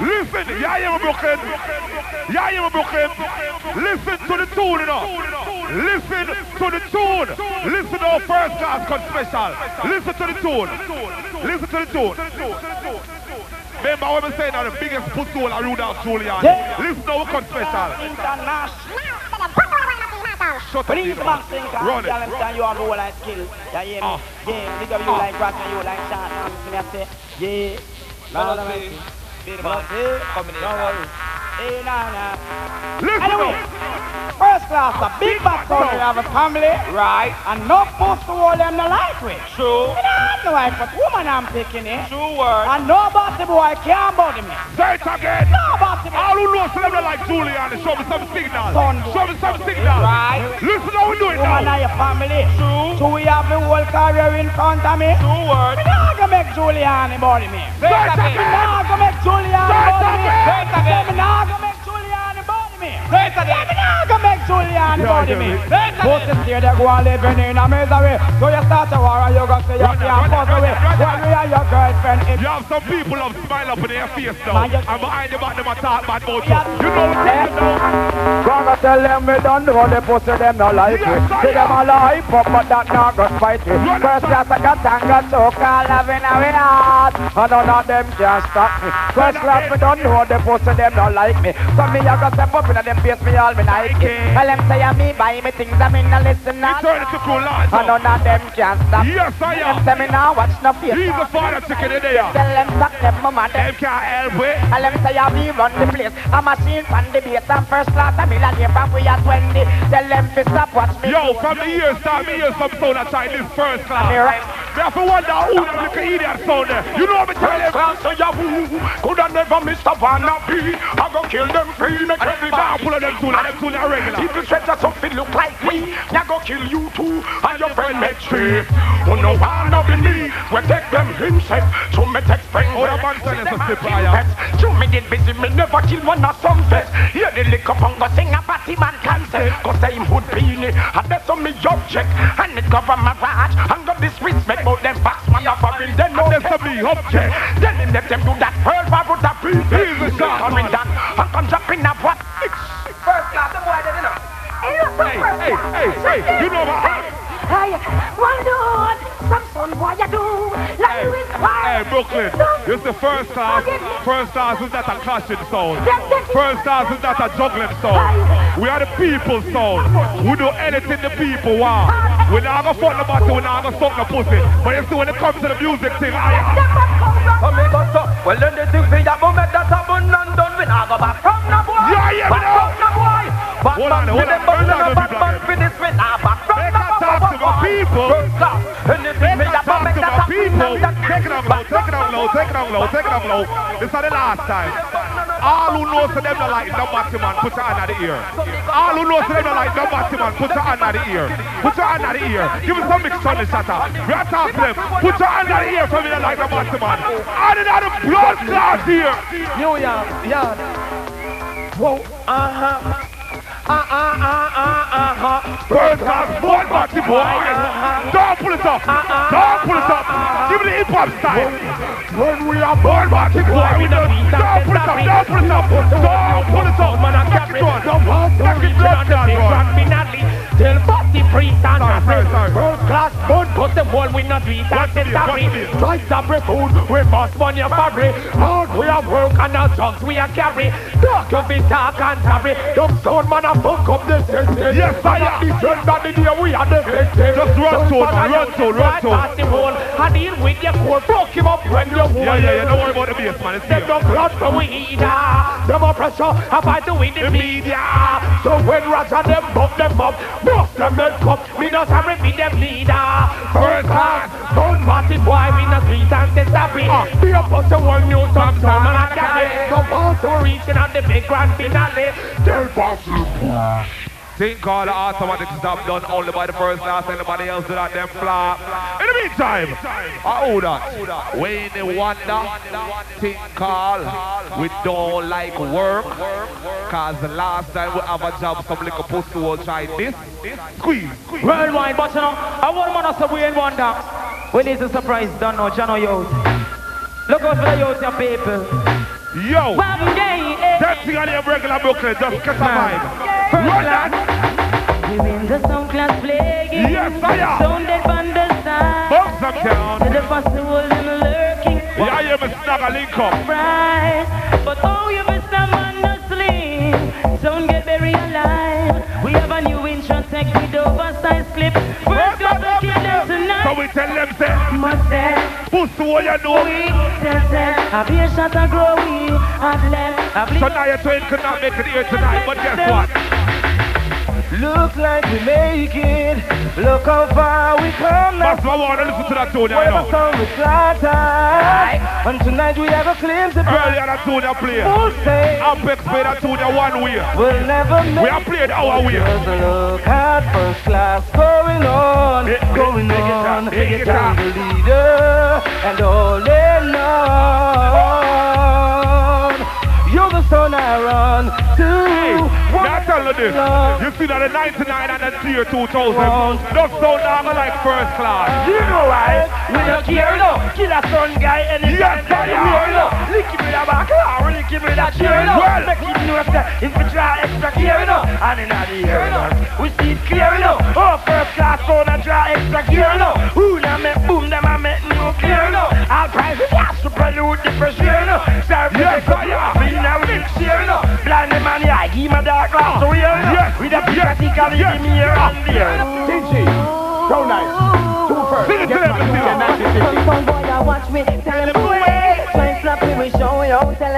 Listen, yeah, me, Brooklyn. Yeah, me, Brooklyn. Listen to the tune, you know. Listen to the tune. Listen to our first class special. Listen to the tune. Listen to the tune. Remember what I'm saying now, the biggest pussy hole of Rudolph Giuliani. Yeah. Listen to our cut special. International. Shut up, When he's the Run it. tell him you have role like skill. Yeah, hear me? Ah. Yeah, big up you like Rock and you like Shot. Now, listen, I say, yeah. Lord of mercy. But, yeah, don't worry. Hey, nah, nah. Listen Anyway, up. first class, a big son, we have a family. Right. And no post to hold them the life with. True. Me nah no wife, but woman I'm picking it. True word. And no bossy boy can't body me. Say it again. No bossy boy. All who know celebrate like Giuliani, show me some signal. Son, Show me some signal. Right. Listen how we do it Woman now. and your family. True. So we have the whole career in front of me. True word. Me nah gonna make Giuliani body me. Say it again. nah gonna make it body me. Say it again. Body me. Say it again. Me nah gonna make Giuliani body me. yeah. Say it Both again. they go and living in a misery. So you start a war and you go say you can't run it, fuss run away. it. When we are your girlfriend friend. It's You have some people love smile up in their face now. Man, you- And behind your back, them a talk bad about you. You know what I'm saying? Gonna tell them we don't know the pussy them no like it. See them all hype up, but that not go spite it. First class I got and got so call loving a we heart. And none of them can stop me. First class we don't know the pussy them no like me. So me I got step up in them face me all me Nike. Well them say I me buy me things I me no listen not. Turn it to cool lads. And none of them can stop me. Yes, I Them am. say me now watch no face. He's the father chicken in there. Tell them suck them mama them. Them can't help it. And let me say I we run the place. A machine from the base and first class a million from we are 20. Tell them to stop watch me. Yo, from the years start, me hear some sound outside this first class. Me right. Me have to wonder who them little idiot sound there. You know what me tell First them? class So ya who coulda never miss a wanna be? I go kill them free, make And every bar everybody. full of them two, them two are regular. People said that something look like me. Ya go kill you too, and your friend make three. Who no wanna be me? We take them himself, so me take friend. Oh, that man tell us to slip kill higher. pets. You me did busy, me never kill one of some vets. Hear the liquor pong go sing a party man cancel. Say him hood beanie, and that's on me object. And it from my garage, and go disrespect about them facts, man of a real, they know That's a me object. Tell him let them do that Pearl Barrel that beat He's the hey, hey, hey, you know what? Hey, one dude, some son boy you do, like you inspire. Hey, Brooklyn, this is the first time. First time is not a clashing sound. First time is not a juggling sound. We are the people's sound. We do anything the people want. We're not gonna fuck the bottle, we not gonna suck the pussy. But you see when it comes to the music thing, I Come here, go so Well then they think we have moment that a bun and done We not go back from no boy Yeah, yeah, Back we know. from no boy Back Hold back on, people. Class Anything talk to my people. Take it down low, take it down low, take it down low, take it down low. This is the last time. All who knows to them not like no batty man, put your hand at the ear. All who knows to them not like no batty man, put your hand at the ear. Put your hand at the ear. Give me some mix on the shutter. We are talking them. Put your hand at the ear for me not like no batty man. I did not a blood clot here. New York, yeah Whoa, uh-huh uh-uh-uh-uh-uh-huh First class, born batty boy. Don't pull it up. Don't pull it up. Give me the hip hop style. When we are Born batty boy. We don't don't pull it up. Don't pull it up. Don't pull it up. Man, I Make carry it on. the walls to Make it on the clot big run. one finally Till party free and Sorry, sorry, sorry. First class bun, cut them all we not sweet and this? sorry this? Rice food, we must money a fabric Hard we have work and our drugs we a carry Talk of it, talk and tarry Dumb sound man a fuck up the system Yes, I am. The trend that the day we are the victim Just run to it, run to it, run to it. The whole and deal with your core Fuck him up when you hold Yeah, yeah, yeah. Don't worry about the bass, man. It's them no blood for we eat. Them a pressure, I fight to win the media. So when Roger them buff them up, bust them make up. Me not sorry be them leader. First class, don't it boy. We not sweet and say sorry. Be a bust the one new sound and I carry. So also reaching on the big grand finale. Tell boss Called the automatic stop done only by the first class. Anybody else do that, them flop. In the meantime, I hold that. When they wonder, thing called, we don't like work. Cause the last time we have a job, some little pussy will try this. Squeeze. Worldwide, but you know, I want man to say we in wonder. Well, it's a surprise, don't know, Jano youth. Look out for the youth, your people. Yo, Bam day, eh. that thing on your regular Brooklyn, just catch a vibe. Run that. Win the sound class flagging. Yes, I am. Sounded from the side. Bumps them down. To the possible and lurking. Yeah, I hear me snag a link up. Right. But oh, you miss some on the sling. Sound get very alive. We have a new intro tech with oversized clip. First up, the kill them tonight. So we tell them, say, pussy what you know. we tell them, a beer shot a grow we have left. So now your twin could not make it here tonight, but guess what? Look like we make it. Look how far we come now. That's want to listen to that tune, I know. song we slaughtered. And tonight we have a claim to Earlier that tune I. Full say Apex that tune one way. we'll never make We have played our way. Look at first class going on, going it on. up, make it up. the leader and all in on. You're the son I run. Now tell of this. You see that the 99 and the year 2000. Don't sound normal like first class. You know why? We don't care, no. Kill a son guy anytime Yes, I that you am. hear, no. Lick him with a back, or lick him with a chair, no. Well. Make him know that if we try extra care, no. And in the ear, no. We see it clear, no. Oh, first class phone and try extra gear, no. Who now make boom, them and make All prices gas to pollute the fresh air, no. Serve Yes, the I now no. Blind the man, yeah, give him a dark glass to wear. With a yes, pick and and there. Go nice. Two first. Get my Mr. DJ 1950. Some boy that watch me, tell him away. Try and flap me, we show you, him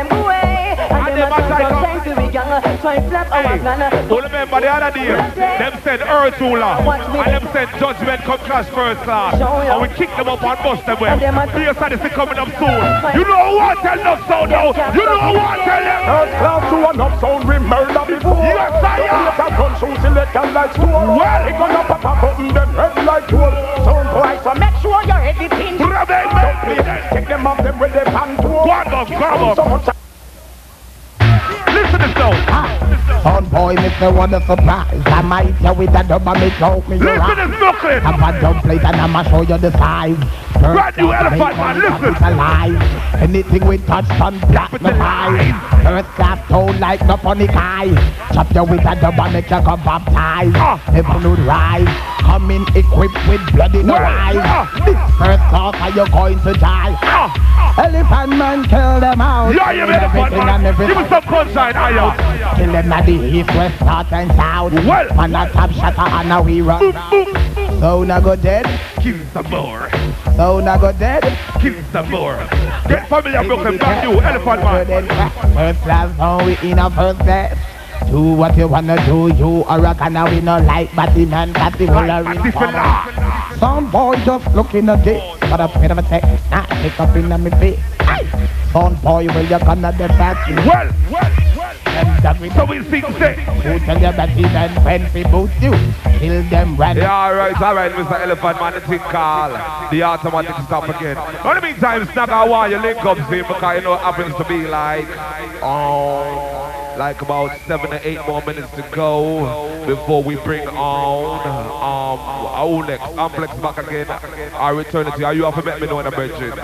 gang. Try and flap our plan. Who remember the other day? Them said Earth ruler. And them said judgment come crash first class. And we kick them up and bust them well. Be sadness is coming up soon. You know what? Tell them so now. You know what? Tell them. First class to an up sound we murder before. Yes, I am. Yes, I gun shoot in the can like store. Well. It gonna pop a button them head like tool. Sound boy, so make sure you're ready, pin. Brother, man. Take them off them with the pan tool. Go on, go, Listen to this now. Son boy, me wanna surprise. I might a dub and me choke me Listen to knuckling. Have a dub plate and I'ma show you the size. Brand new elephant, make man, listen. capitalize. Anything we touch me eyes. First class tone like no funny guy. Chop you with a dub and make you come baptized. Ah. Heaven would rise. Come in equipped with blood in the Well, eyes. ah. This first class are you going to die? Elephant man kill them out. Yeah, you Kill made a fun, everything man. Give me some I out. Kill them at the east, west, north and south. Well. Man a top shatter uh, and a we run. So na go dead, Kill some more. so na go dead. Kill some more. Get familiar, Brooklyn. Brand new elephant, man. First class, now we in a first class. Do what you wanna do, you are a kinda we no like Batty man, Batty a Batty. Some boy just looking at this, but a bit of a tech, nah, pick up in me face. Aye. Some boy will you gonna the back, Well, well, well. Them that we So we sing, say. Who tell you that he then when we boot you, kill them when Yeah, all right, all right, Mr. Elephant Man, the thing call. The automatic stop again. In the meantime, Snag, I want you link up, see, because you know it happens to be like, um, like about seven or eight more minutes to go before we bring on, um, our next Amplex back again. Our eternity. Are you have to let me know in the bedroom?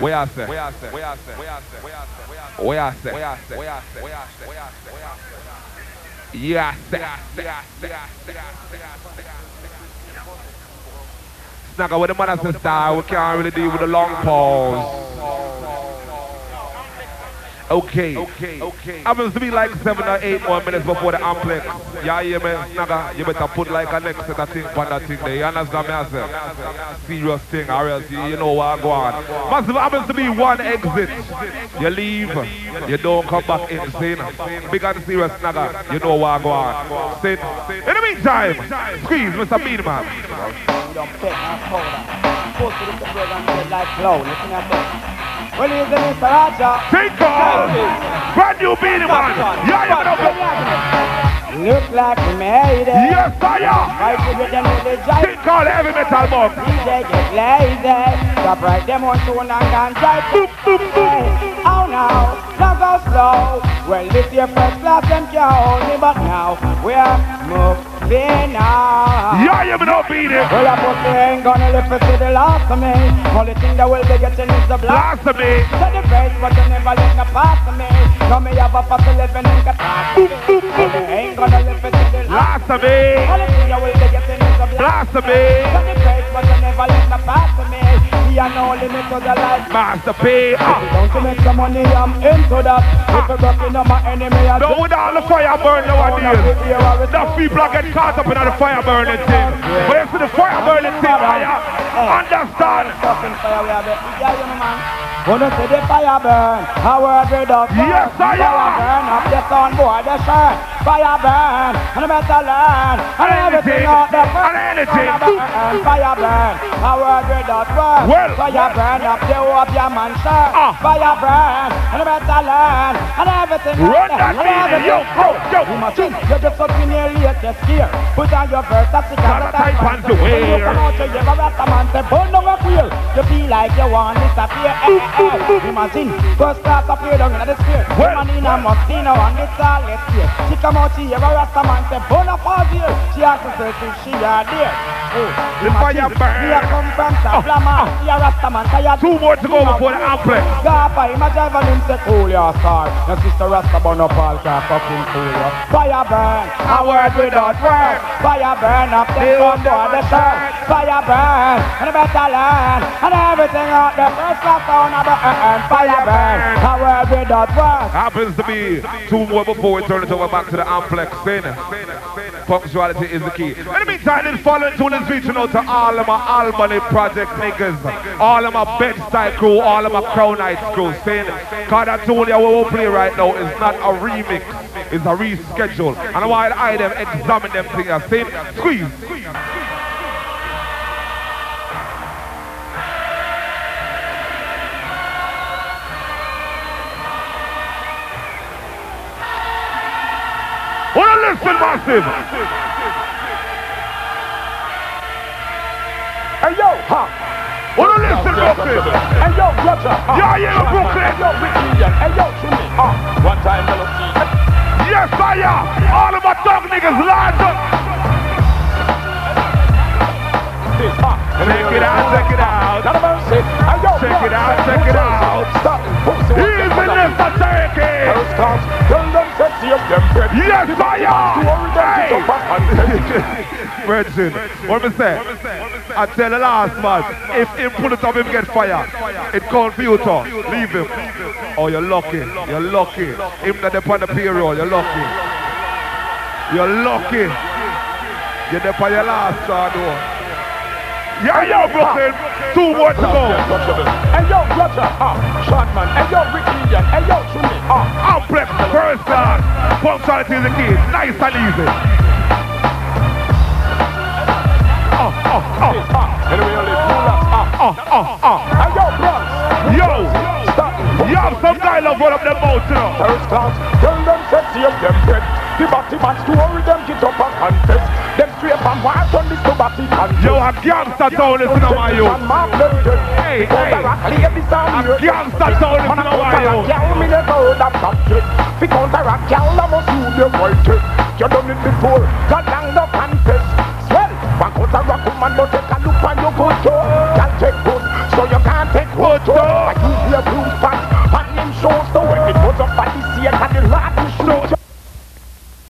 Where I say? Where I say? Where I say? Where I say? Yes. Snagger, with the man has style, we can't really deal with the long pause. Okay. Okay. Okay. Happens to be like seven or eight more minutes before the amplex. Yeah, yeah, man. Snagger, you better put like a next set of thing on that thing there. You understand me? I say? Serious thing, or else you, you know what I go on. Must happens to be one exit. You leave, you don't come back in. See? Big and serious, Snagger. You know what I go on. Sit. In the meantime, squeeze, Mr. Beanman. don't fit my powder. Supposed to look at program said like clown. Listen at this. Well, he's the Mr. Raja. Take off. Brand new Beenie Man. Yeah, yeah, Look like we made it. Yes, I am. Right to get them with the jive. Take all heavy metal mug. DJ get lazy. Stop right them on tune and can jive. Boop, boop, boop. Oh, now. Now go slow. Well, this your first class, them hold me, but now we're moving now. Yeah, you know Beenie. Well, I put the ain't gonna live to see the last of me. Only thing that will be getting is the blast of me. To the face, but you never let no pass of me. Now me have a past living the. Well, they ain't gonna live to see the last of me. Only thing that will be getting is the blast of me. To the face, but you never let no pass of me. We are no limit to the life. Master P. Ah. Don't to make some money, I'm into that. If you're broken on my enemy, I Don't with all the fire burn nowadays. Enough people are getting caught up in the fire burning thing. But you see the fire burning thing, I understand. Fucking fire, we have it. Yeah, you know, man. Wanna see the fire burn? A word with us. Yes, I Fire burn up the sun boy, the shirt. Fire burn, and the metal learn. And everything out there. And anything. Fire burn, burn. A word with us. Well, Well. fire burn up the whole of your man shirt. Ah. Fire burn, and the metal learn. And everything out Run that everything yo, there. yo. You must think you're just up in your latest gear. Put on your verse, that's the kind of type on the When you wear. come out, you give a rasta man say, burn a queer. You feel like you want disappear. Eh, eh, eh. Imagine, first class here down in the sphere. Woman in a Mustino and it's all let's hear. She come out here, a Rasta man say, all here. She to say, if she are there. Oh, The fire burn. A come from Sablama. She a Rasta man, tired. Two more to go before the Amplex. Gapa, him a drive and him say, cool your star. Your sister Rasta burn up all car, fucking cool ya. Fire burn, a word without word. Fire burn up the gun for the shirt. Fire burn, and the better land. And everything out the first class down a burn. Fire burn, a word without. Happens to be two more before we turn it over back to the amplex. Then punctuality is the key. In the meantime, this following tune is reaching out to all of my Albany project niggas, all of my bedside crew, all of my Crown Heights crew. Saying, cause I told you what we'll play right now is not a remix, it's a reschedule. And while I them examine them things, I say, squeeze. Listen, massive? Hey yo, ha. Wanna listen, Brooklyn? Hey yo, Roger. ha. Yeah, yeah, Brooklyn. Hey yo, Indian. Hey yo, Jimmy. Ha. One time, melody. Yes, fire! All of my dog niggas lined up. Check it out, check it out. Check it out, check it out. Here's the list of Turkey. First class, tell them up them bread. Yes, fire! Virgin, what me say? I tell the last man, if him pull it up, him get fire. It can't Tom. Leave him. Oh, you're lucky. You're lucky. Him that upon the payroll, you're lucky. You're lucky. You're there for your last star, Yeah, yo, Brooklyn. Two more to go. Hey yo, Roger. Ha. Shotman. Hey yo, Rick Indian. Hey yo, Jimmy. Ha. Amplex, first class. Punctuality is the key. Nice and easy. Anyway, only two laps. Ha. Oh, oh, oh. Hey yo, Bronx. Yo, you have some guy love run up them mouth, you know. First class, tell them sexy up them bread. The batty man story, them get up and confess. Them straight and wild on this to batty contest. Yo, a gangster town, in to way yo. Hey, hey. A gangster town, listen to my youth. Girl, me never heard of that yet. Fi counteract, girl, I must do the work. You done it before, God long no contest. Swell, one quarter rock, woman, don't take a look on your good toe. Can't take good, so you can't take good toe. I use your blue spot, and him shows the way. It was up at the sea, and the lad is shoot